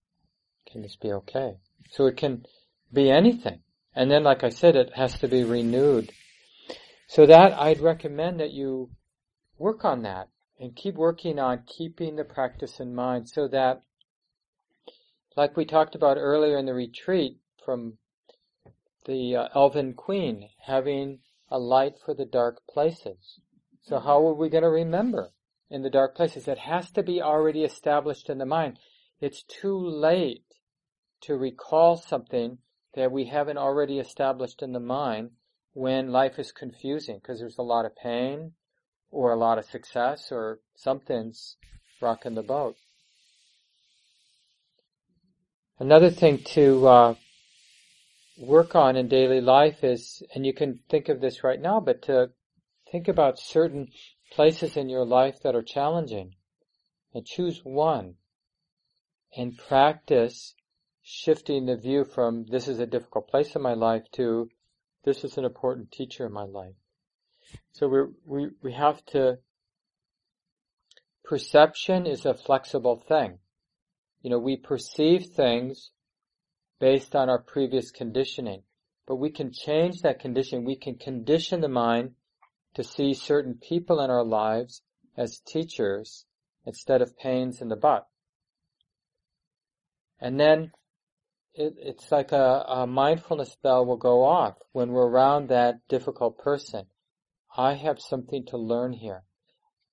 Can this be okay? So it can be anything. And then, like I said, it has to be renewed. So that I'd recommend that you work on that and keep working on keeping the practice in mind so that, like we talked about earlier in the retreat from the uh, Elven Queen, having a light for the dark places. So how are we going to remember in the dark places? It has to be already established in the mind. It's too late to recall something that we haven't already established in the mind when life is confusing because there's a lot of pain or a lot of success or something's rocking the boat. Another thing to uh, work on in daily life is, and you can think of this right now, but to think about certain places in your life that are challenging and choose one and practice shifting the view from this is a difficult place in my life to this is an important teacher in my life. So we we we have to. Perception is a flexible thing. You know, we perceive things based on our previous conditioning, but we can change that condition. We can condition the mind to see certain people in our lives as teachers instead of pains in the butt. And then it, it's like a, a mindfulness bell will go off when we're around that difficult person. I have something to learn here.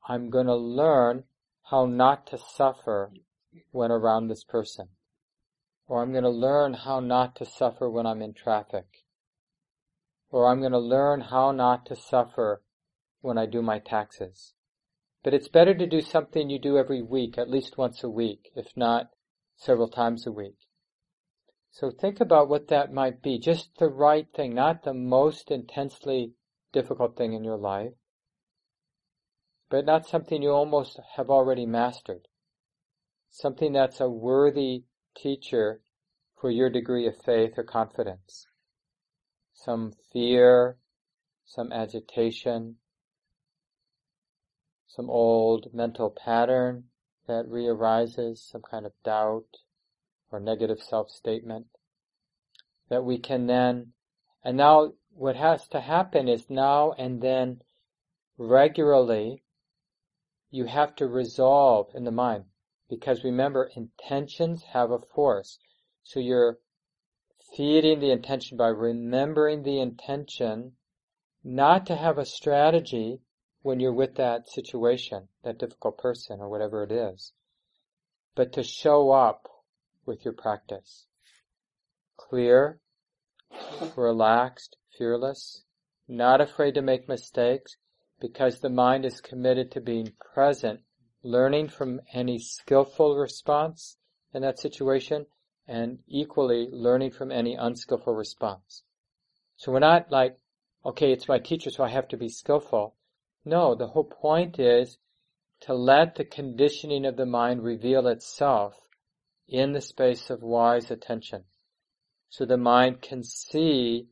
I'm going to learn how not to suffer when around this person. Or I'm going to learn how not to suffer when I'm in traffic. Or I'm going to learn how not to suffer when I do my taxes. But it's better to do something you do every week, at least once a week, if not several times a week. So think about what that might be. Just the right thing, not the most intensely difficult thing in your life, but not something you almost have already mastered. Something that's a worthy teacher for your degree of faith or confidence. Some fear, some agitation, some old mental pattern that re-arises, some kind of doubt or negative self-statement that we can then, and now what has to happen is now and then regularly you have to resolve in the mind because remember intentions have a force. So you're feeding the intention by remembering the intention not to have a strategy when you're with that situation, that difficult person or whatever it is, but to show up with your practice. Clear, relaxed, fearless, not afraid to make mistakes because the mind is committed to being present, learning from any skillful response in that situation and equally learning from any unskillful response. So we're not like, okay, it's my teacher, so I have to be skillful. No, the whole point is to let the conditioning of the mind reveal itself in the space of wise attention. So the mind can see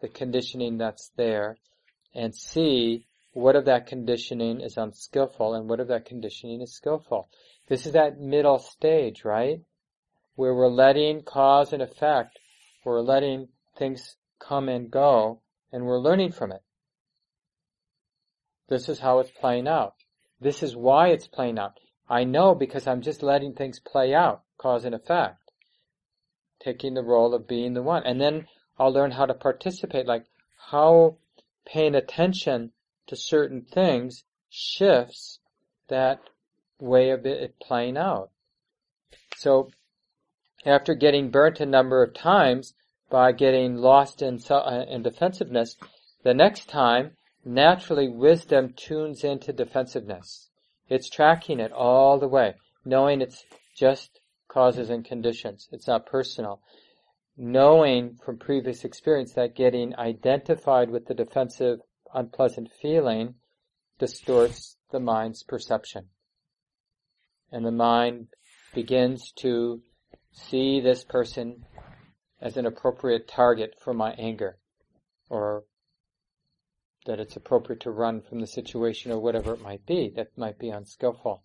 the conditioning that's there and see what of that conditioning is unskillful and what of that conditioning is skillful. This is that middle stage, right? Where we're letting cause and effect, we're letting things come and go, and we're learning from it. This is how it's playing out. This is why it's playing out. I know because I'm just letting things play out, cause and effect. Taking the role of being the one. And then I'll learn how to participate, like how paying attention to certain things shifts that way of it playing out. So after getting burnt a number of times by getting lost in, uh, in defensiveness, the next time naturally wisdom tunes into defensiveness. It's tracking it all the way, knowing it's just causes and conditions. It's not personal. Knowing from previous experience that getting identified with the defensive unpleasant feeling distorts the mind's perception. And the mind begins to see this person as an appropriate target for my anger or that it's appropriate to run from the situation or whatever it might be that might be unskillful.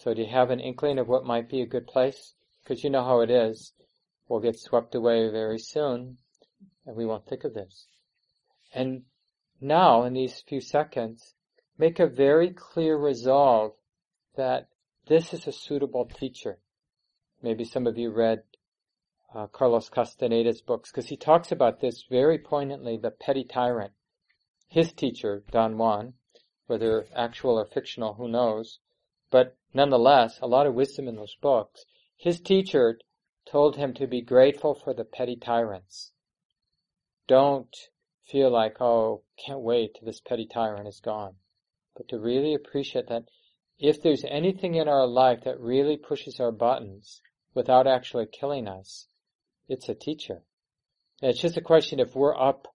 So do you have an inkling of what might be a good place? Because you know how it is. We'll get swept away very soon and we won't think of this. And now, in these few seconds, make a very clear resolve that this is a suitable teacher. Maybe some of you read uh, Carlos Castaneda's books, because he talks about this very poignantly, the petty tyrant. His teacher, Don Juan, whether actual or fictional, who knows, but nonetheless, a lot of wisdom in those books. His teacher told him to be grateful for the petty tyrants. Don't feel like, oh, can't wait till this petty tyrant is gone. But to really appreciate that if there's anything in our life that really pushes our buttons without actually killing us, it's a teacher. And it's just a question if we're up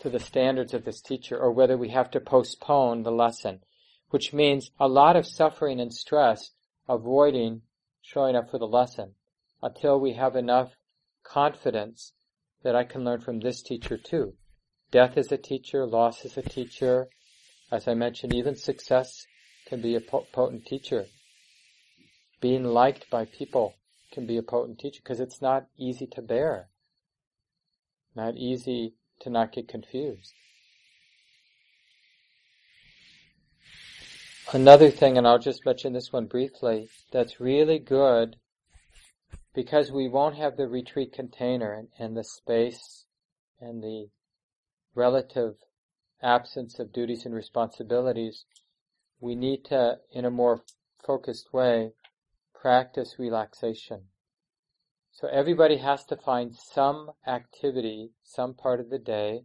to the standards of this teacher or whether we have to postpone the lesson, which means a lot of suffering and stress avoiding showing up for the lesson until we have enough confidence that I can learn from this teacher too. Death is a teacher, loss is a teacher. As I mentioned, even success can be a potent teacher. Being liked by people can be a potent teacher because it's not easy to bear. Not easy to not get confused. Another thing, and I'll just mention this one briefly, that's really good because we won't have the retreat container and, and the space and the relative absence of duties and responsibilities, we need to, in a more focused way, practice relaxation. So everybody has to find some activity, some part of the day,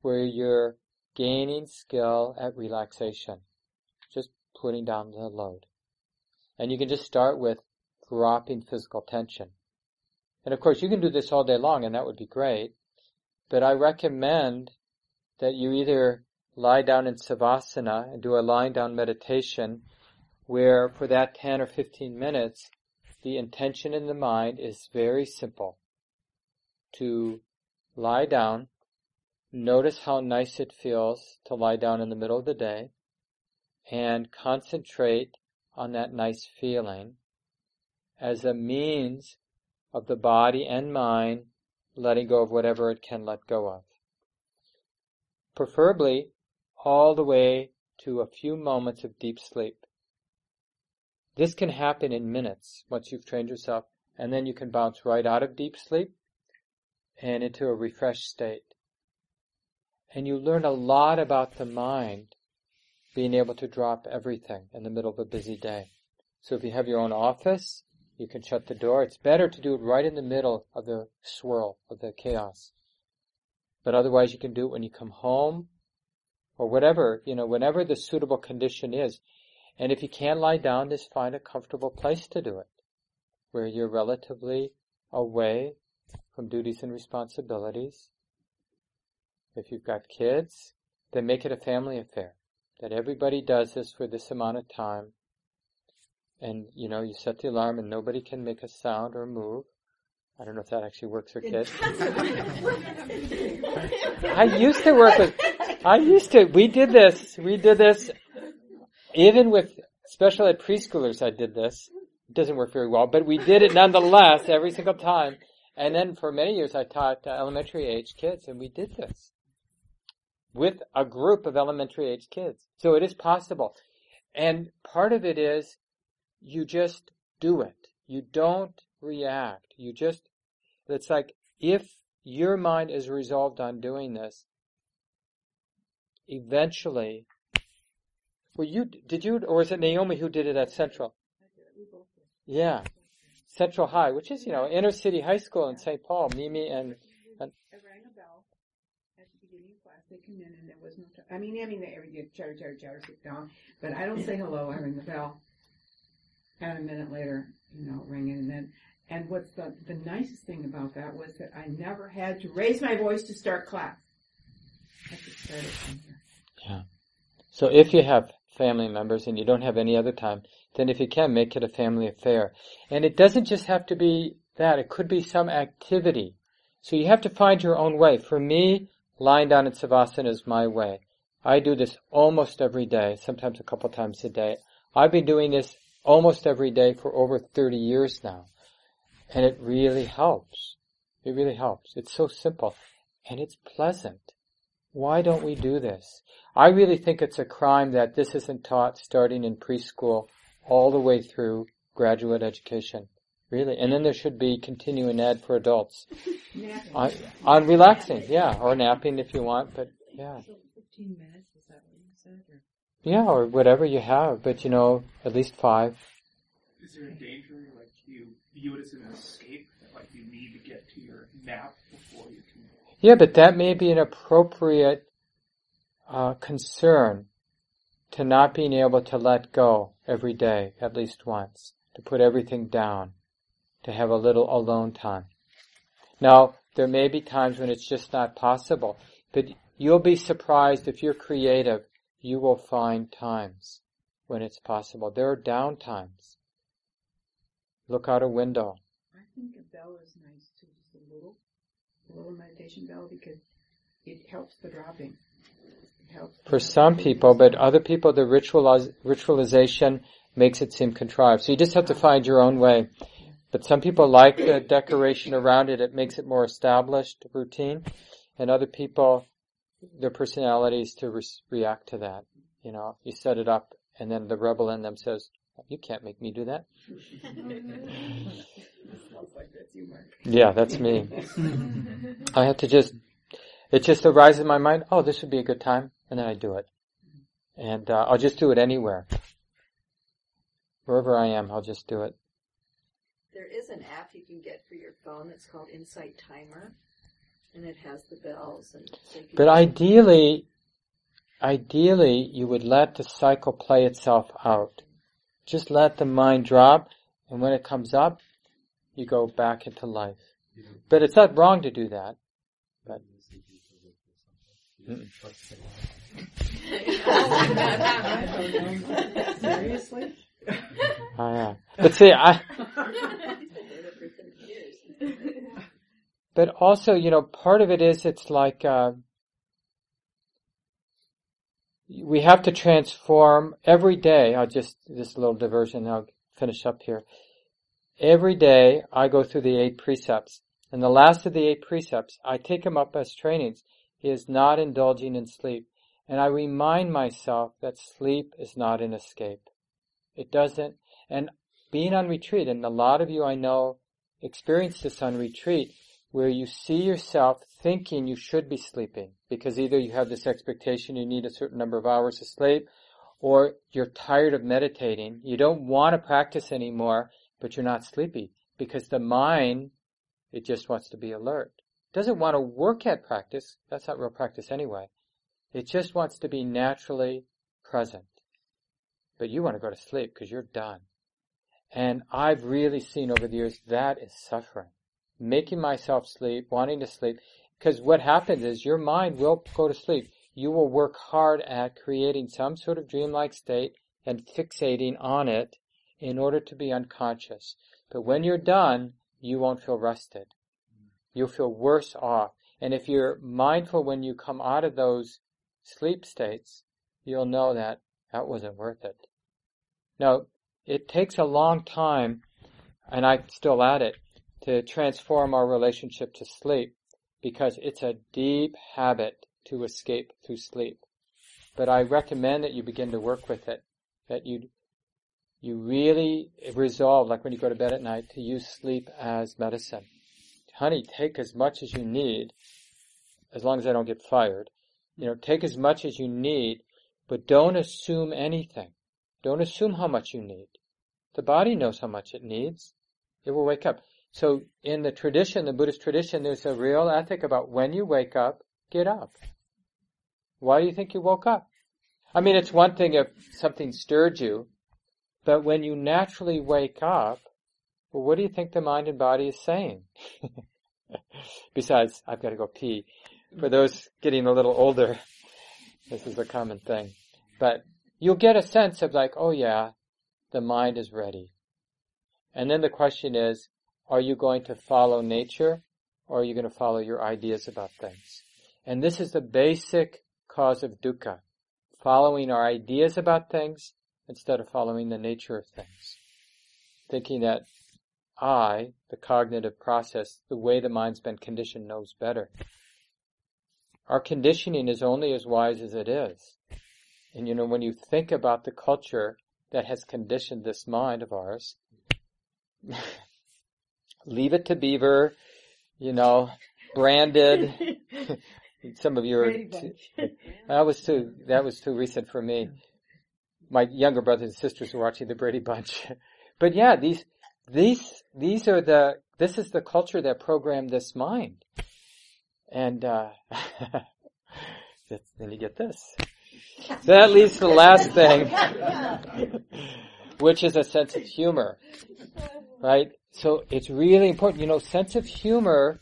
where you're gaining skill at relaxation. Putting down the load. And you can just start with dropping physical tension. And of course you can do this all day long and that would be great, but I recommend that you either lie down in savasana and do a lying down meditation where for that 10 or 15 minutes, the intention in the mind is very simple. To lie down, notice how nice it feels to lie down in the middle of the day, and concentrate on that nice feeling as a means of the body and mind letting go of whatever it can let go of. Preferably all the way to a few moments of deep sleep. This can happen in minutes once you've trained yourself, and then you can bounce right out of deep sleep and into a refreshed state. And you learn a lot about the mind being able to drop everything in the middle of a busy day. So if you have your own office, you can shut the door. It's better to do it right in the middle of the swirl, of the chaos. But otherwise you can do it when you come home or whatever, you know, whenever the suitable condition is. And if you can't lie down, just find a comfortable place to do it, where you're relatively away from duties and responsibilities. If you've got kids, then make it a family affair. That everybody does this for this amount of time. And, you know, you set the alarm and nobody can make a sound or move. I don't know if that actually works for kids. I used to work with, I used to, we did this, we did this, even with special ed preschoolers I did this. It doesn't work very well, but we did it nonetheless every single time. And then for many years I taught uh, elementary age kids and we did this with a group of elementary age kids. So it is possible. And part of it is you just do it. You don't react. You just, it's like if your mind is resolved on doing this, eventually, well, you, did you, or is it Naomi who did it at Central? Yeah. Central High, which is, you know, inner city high school in St. Paul, Mimi and, and I rang a bell at the beginning of class. They come in and there was no. I mean, I mean, they every get chatter, chatter, chatter, sit down. But I don't say hello. I ring the bell, and a minute later, you know, ring it, and then. And what's the the nicest thing about that was that I never had to raise my voice to start class. I could start it from here. Yeah. So if you have family members and you don't have any other time, then if you can, make it a family affair. And it doesn't just have to be that, it could be some activity. So you have to find your own way. For me, lying down in Savasana is my way. I do this almost every day, sometimes a couple times a day. I've been doing this almost every day for over 30 years now. And it really helps. It really helps. It's so simple. And it's pleasant. Why don't we do this? I really think it's a crime that this isn't taught starting in preschool all the way through graduate education. Really. And then there should be continuing ed for adults. Napping. On, on relaxing, yeah. Or napping if you want, but yeah. So 15 minutes, is that what you said? Or? Yeah, or whatever you have, but you know, at least five. Is there a danger, like you view it as an escape, that like you need to get to your nap before you can? Yeah, but that may be an appropriate uh, concern to not being able to let go every day, at least once, to put everything down, to have a little alone time. Now, there may be times when it's just not possible, but you'll be surprised if you're creative, you will find times when it's possible. There are down times. Look out a window. I think a bell is nice too, just a little, a little meditation bell because it helps the dropping. It helps. the For some people, but other people, the ritualiz- ritualization makes it seem contrived. So you just have to find your own way. But some people like the decoration around it. It makes it more established routine. And other people, their personalities to re- react to that. You know, you set it up and then the rebel in them says, you can't make me do that. Sounds like that's you, Mark. Yeah, that's me. I have to just, it just arises in my mind, oh, this would be a good time, and then I do it. And uh, I'll just do it anywhere. Wherever I am, I'll just do it. There is an app you can get for your phone that's called Insight Timer, and it has the bells and. So But ideally, ideally, you would let the cycle play itself out. Just let the mind drop, and when it comes up, you go back into life. But it's not wrong to do that. But Mm-mm. Seriously? Oh, yeah. But see, I, but also, you know, part of it is it's like, uh, we have to transform every day. I'll just, this little diversion, I'll finish up here. Every day I go through the eight precepts. And the last of the eight precepts, I take them up as trainings, He is not indulging in sleep. And I remind myself that sleep is not an escape. It doesn't, and being on retreat, and a lot of you I know experience this on retreat, where you see yourself thinking you should be sleeping, because either you have this expectation you need a certain number of hours of sleep, or you're tired of meditating, you don't want to practice anymore, but you're not sleepy, because the mind, it just wants to be alert. Doesn't want to work at practice, that's not real practice anyway. It just wants to be naturally present. But you want to go to sleep because you're done. And I've really seen over the years that is suffering. Making myself sleep, wanting to sleep, because what happens is your mind will go to sleep. You will work hard at creating some sort of dreamlike state and fixating on it in order to be unconscious. But when you're done, you won't feel rested. You'll feel worse off. And if you're mindful when you come out of those sleep states, you'll know that that wasn't worth it. Now, it takes a long time, and I'm still at it, to transform our relationship to sleep because it's a deep habit to escape through sleep. But I recommend that you begin to work with it, that you you really resolve, like when you go to bed at night, to use sleep as medicine. Honey, take as much as you need, as long as I don't get fired. You know, take as much as you need, but don't assume anything. Don't assume how much you need. The body knows how much it needs. It will wake up. So in the tradition, the Buddhist tradition, there's a real ethic about when you wake up, get up. Why do you think you woke up? I mean, it's one thing if something stirred you, but when you naturally wake up, well, what do you think the mind and body is saying? Besides, I've got to go pee. For those getting a little older, this is a common thing. But you'll get a sense of like, oh yeah, the mind is ready. And then the question is, are you going to follow nature or are you going to follow your ideas about things? And this is the basic cause of dukkha. Following our ideas about things instead of following the nature of things. Thinking that I, the cognitive process, the way the mind's been conditioned knows better. Our conditioning is only as wise as it is. And you know, when you think about the culture that has conditioned this mind of ours, leave it to Beaver, you know, branded. Some of you are, too, that was too, that was too recent for me my younger brothers and sisters were watching the Brady Bunch. but yeah, these, these, these are the, this is the culture that programmed this mind. And, uh, then you get this. So that leads to the last thing, which is a sense of humor. Right? So it's really important. You know, sense of humor,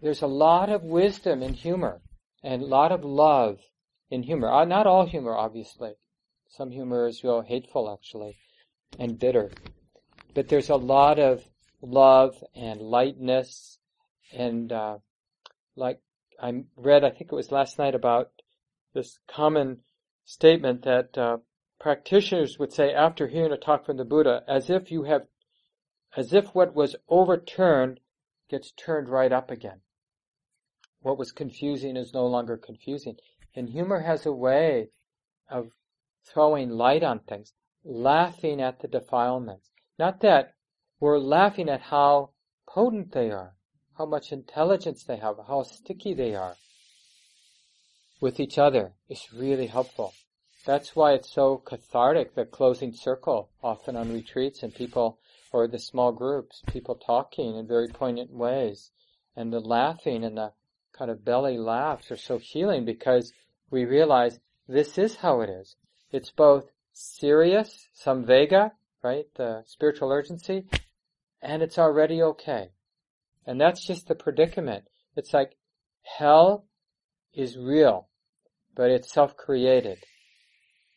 there's a lot of wisdom in humor and a lot of love in humor. Uh, not all humor, obviously. Some humor is real hateful, actually, and bitter. But there's a lot of love and lightness, and uh, like I read, I think it was last night about this common statement that uh, practitioners would say after hearing a talk from the Buddha, as if you have, as if what was overturned gets turned right up again. What was confusing is no longer confusing. And humor has a way of throwing light on things, laughing at the defilements. Not that we're laughing at how potent they are, how much intelligence they have, how sticky they are with each other is really helpful. That's why it's so cathartic, the closing circle, often on retreats and people, or the small groups, people talking in very poignant ways. And the laughing and the kind of belly laughs are so healing because we realize this is how it is. It's both serious, samvega, right, the spiritual urgency, and it's already okay. And that's just the predicament. It's like hell is real, but it's self-created.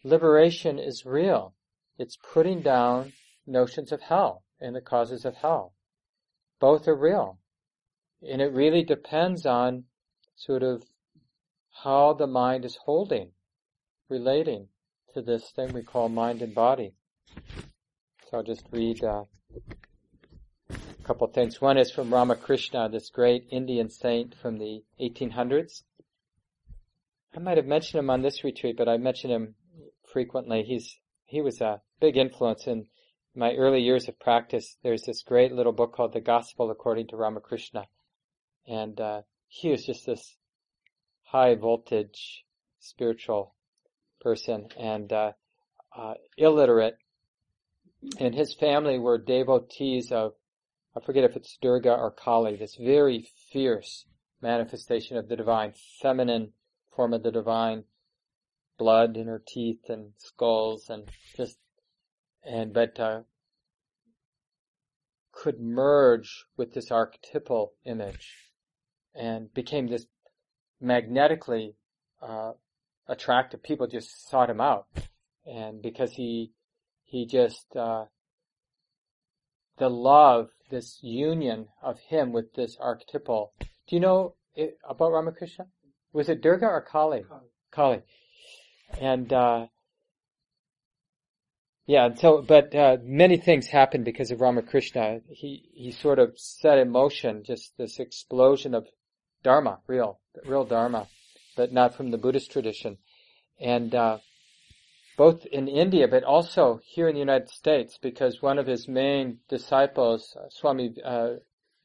Liberation is real. It's putting down notions of hell and the causes of hell. Both are real. And it really depends on sort of how the mind is holding, relating to this thing we call mind and body. So I'll just read uh, a couple things. One is from Ramakrishna, this great Indian saint from the 1800s. I might have mentioned him on this retreat, but I mention him frequently. He's he was a big influence in my early years of practice. There's this great little book called The Gospel According to Ramakrishna, and uh, he was just this high voltage spiritual person and uh, uh, illiterate, and his family were devotees of, I forget if it's Durga or Kali, this very fierce manifestation of the divine, feminine form of the divine, blood in her teeth and skulls and just, and, but, uh, could merge with this archetypal image and became this magnetically, uh, attractive. People just sought him out. And because he, he just, uh, the love, this union of him with this archetypal. Do you know it, about Ramakrishna? Was it Durga or Kali? Kali. Kali. And, uh, yeah, so, but, uh, many things happened because of Ramakrishna. He, he sort of set in motion just this explosion of Dharma, real, real Dharma, but not from the Buddhist tradition. And, uh, both in India, but also here in the United States, because one of his main disciples, uh, Swami uh,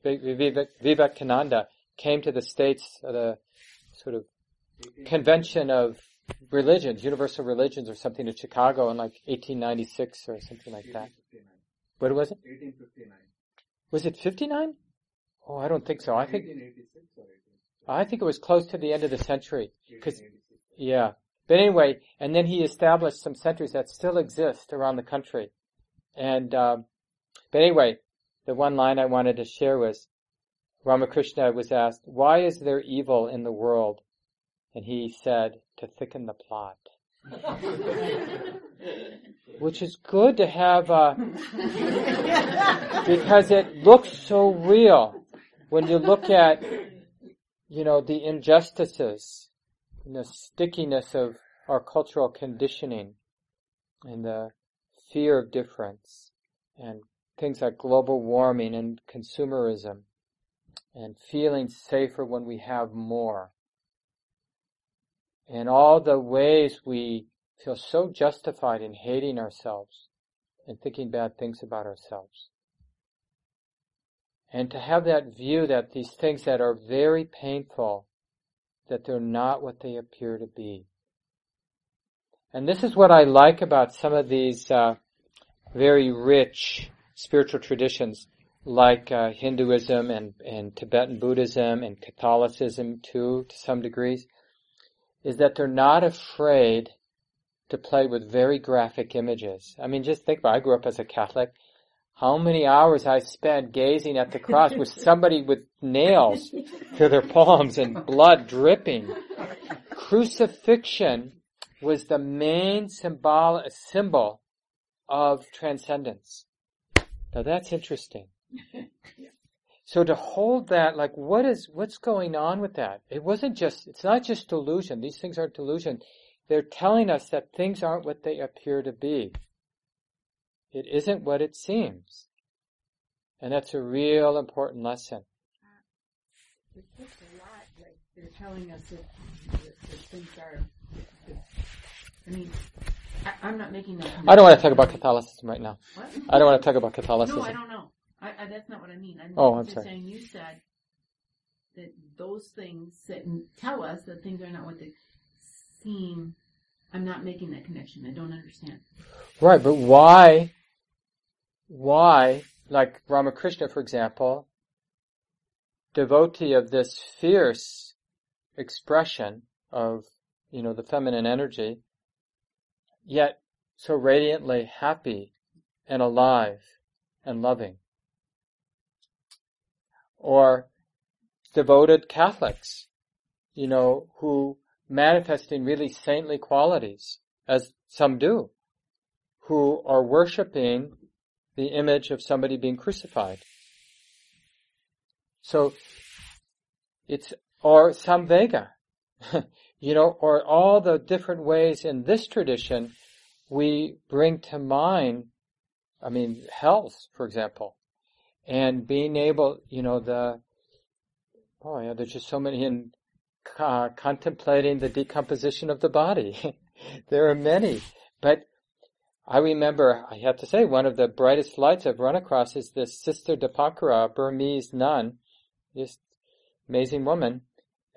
Vivekananda, came to the States at a sort of convention of religions, universal religions or something in Chicago in like 1896 or something like that. What was it? 1859. Was it 59? Oh, I don't think so. I think, 1886 or 18. I think it was close to the end of the century. Cause, yeah. But anyway, and then he established some centers that still exist around the country. And, um, but anyway, the one line I wanted to share was, Ramakrishna was asked, why is there evil in the world? And he said, to thicken the plot. Which is good to have, uh, because it looks so real when you look at, you know, the injustices and the stickiness of our cultural conditioning and the fear of difference and things like global warming and consumerism and feeling safer when we have more and all the ways we feel so justified in hating ourselves and thinking bad things about ourselves. And to have that view that these things that are very painful, that they're not what they appear to be. And this is what I like about some of these uh, very rich spiritual traditions, like uh, Hinduism and, and Tibetan Buddhism and Catholicism too, to some degrees, is that they're not afraid to play with very graphic images. I mean, just think about, it. I grew up as a Catholic. How many hours I spent gazing at the cross with somebody with nails through their palms and blood dripping. Crucifixion was the main symbol, symbol of transcendence. Now that's interesting. So to hold that, like, what is, what's going on with that? It wasn't just, it's not just delusion. These things aren't delusion. They're telling us that things aren't what they appear to be. It isn't what it seems. And that's a real important lesson. It takes a lot, like they're telling us that, that, that things are. I mean, I, am not making that. I don't want to talk about Catholicism right now. What? I don't want to talk about Catholicism. No, I don't know. I, I, that's not what I mean. Oh, I'm oh, I'm just sorry. saying you said that those things that tell us that things are not what they seem. I'm not making that connection. I don't understand. Right, but why? Why, like Ramakrishna, for example, devotee of this fierce expression of, you know, the feminine energy, yet so radiantly happy and alive and loving. Or devoted Catholics, you know, who manifesting really saintly qualities, as some do, who are worshiping the image of somebody being crucified. So, it's, or Samvega, you know, or all the different ways in this tradition we bring to mind, I mean, health, for example, and being able, you know, the, oh yeah, there's just so many in uh, contemplating the decomposition of the body. there are many, but I remember, I have to say, one of the brightest lights I've run across is this Sister Dipankara, Burmese nun, just amazing woman.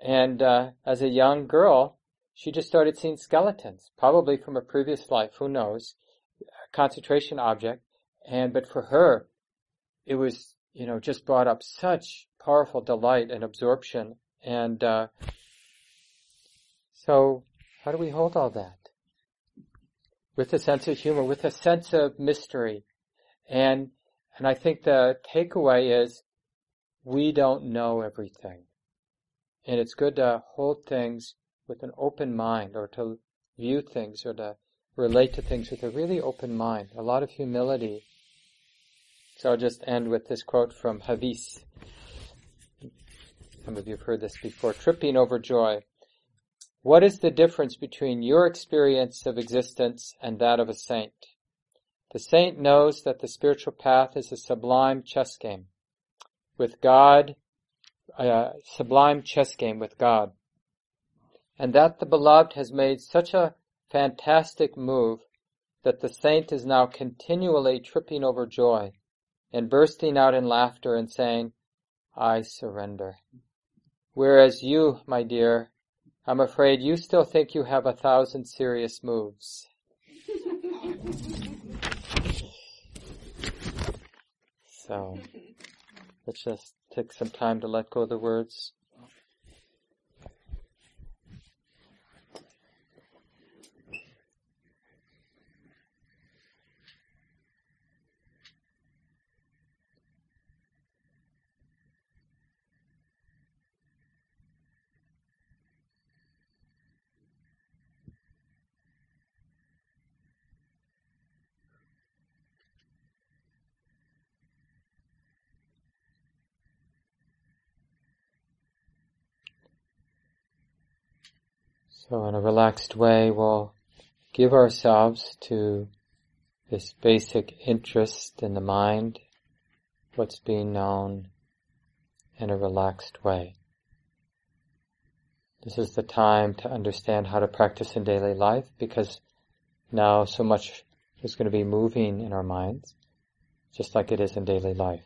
And uh, as a young girl, she just started seeing skeletons, probably from a previous life, who knows, concentration object. And, but for her, it was, you know, just brought up such powerful delight and absorption. And, uh, so how do we hold all that? with a sense of humor, with a sense of mystery. And, and I think the takeaway is we don't know everything. And it's good to hold things with an open mind or to view things or to relate to things with a really open mind, a lot of humility. So I'll just end with this quote from Hafiz. Some of you have heard this before. Tripping over joy. What is the difference between your experience of existence and that of a saint? The saint knows that the spiritual path is a sublime chess game with God, a sublime chess game with God. And that the beloved has made such a fantastic move that the saint is now continually tripping over joy and bursting out in laughter and saying, I surrender. Whereas you, my dear, I'm afraid you still think you have a thousand serious moves. so, let's just take some time to let go of the words. So in a relaxed way, we'll give ourselves to this basic interest in the mind, what's being known in a relaxed way. This is the time to understand how to practice in daily life because now so much is going to be moving in our minds, just like it is in daily life.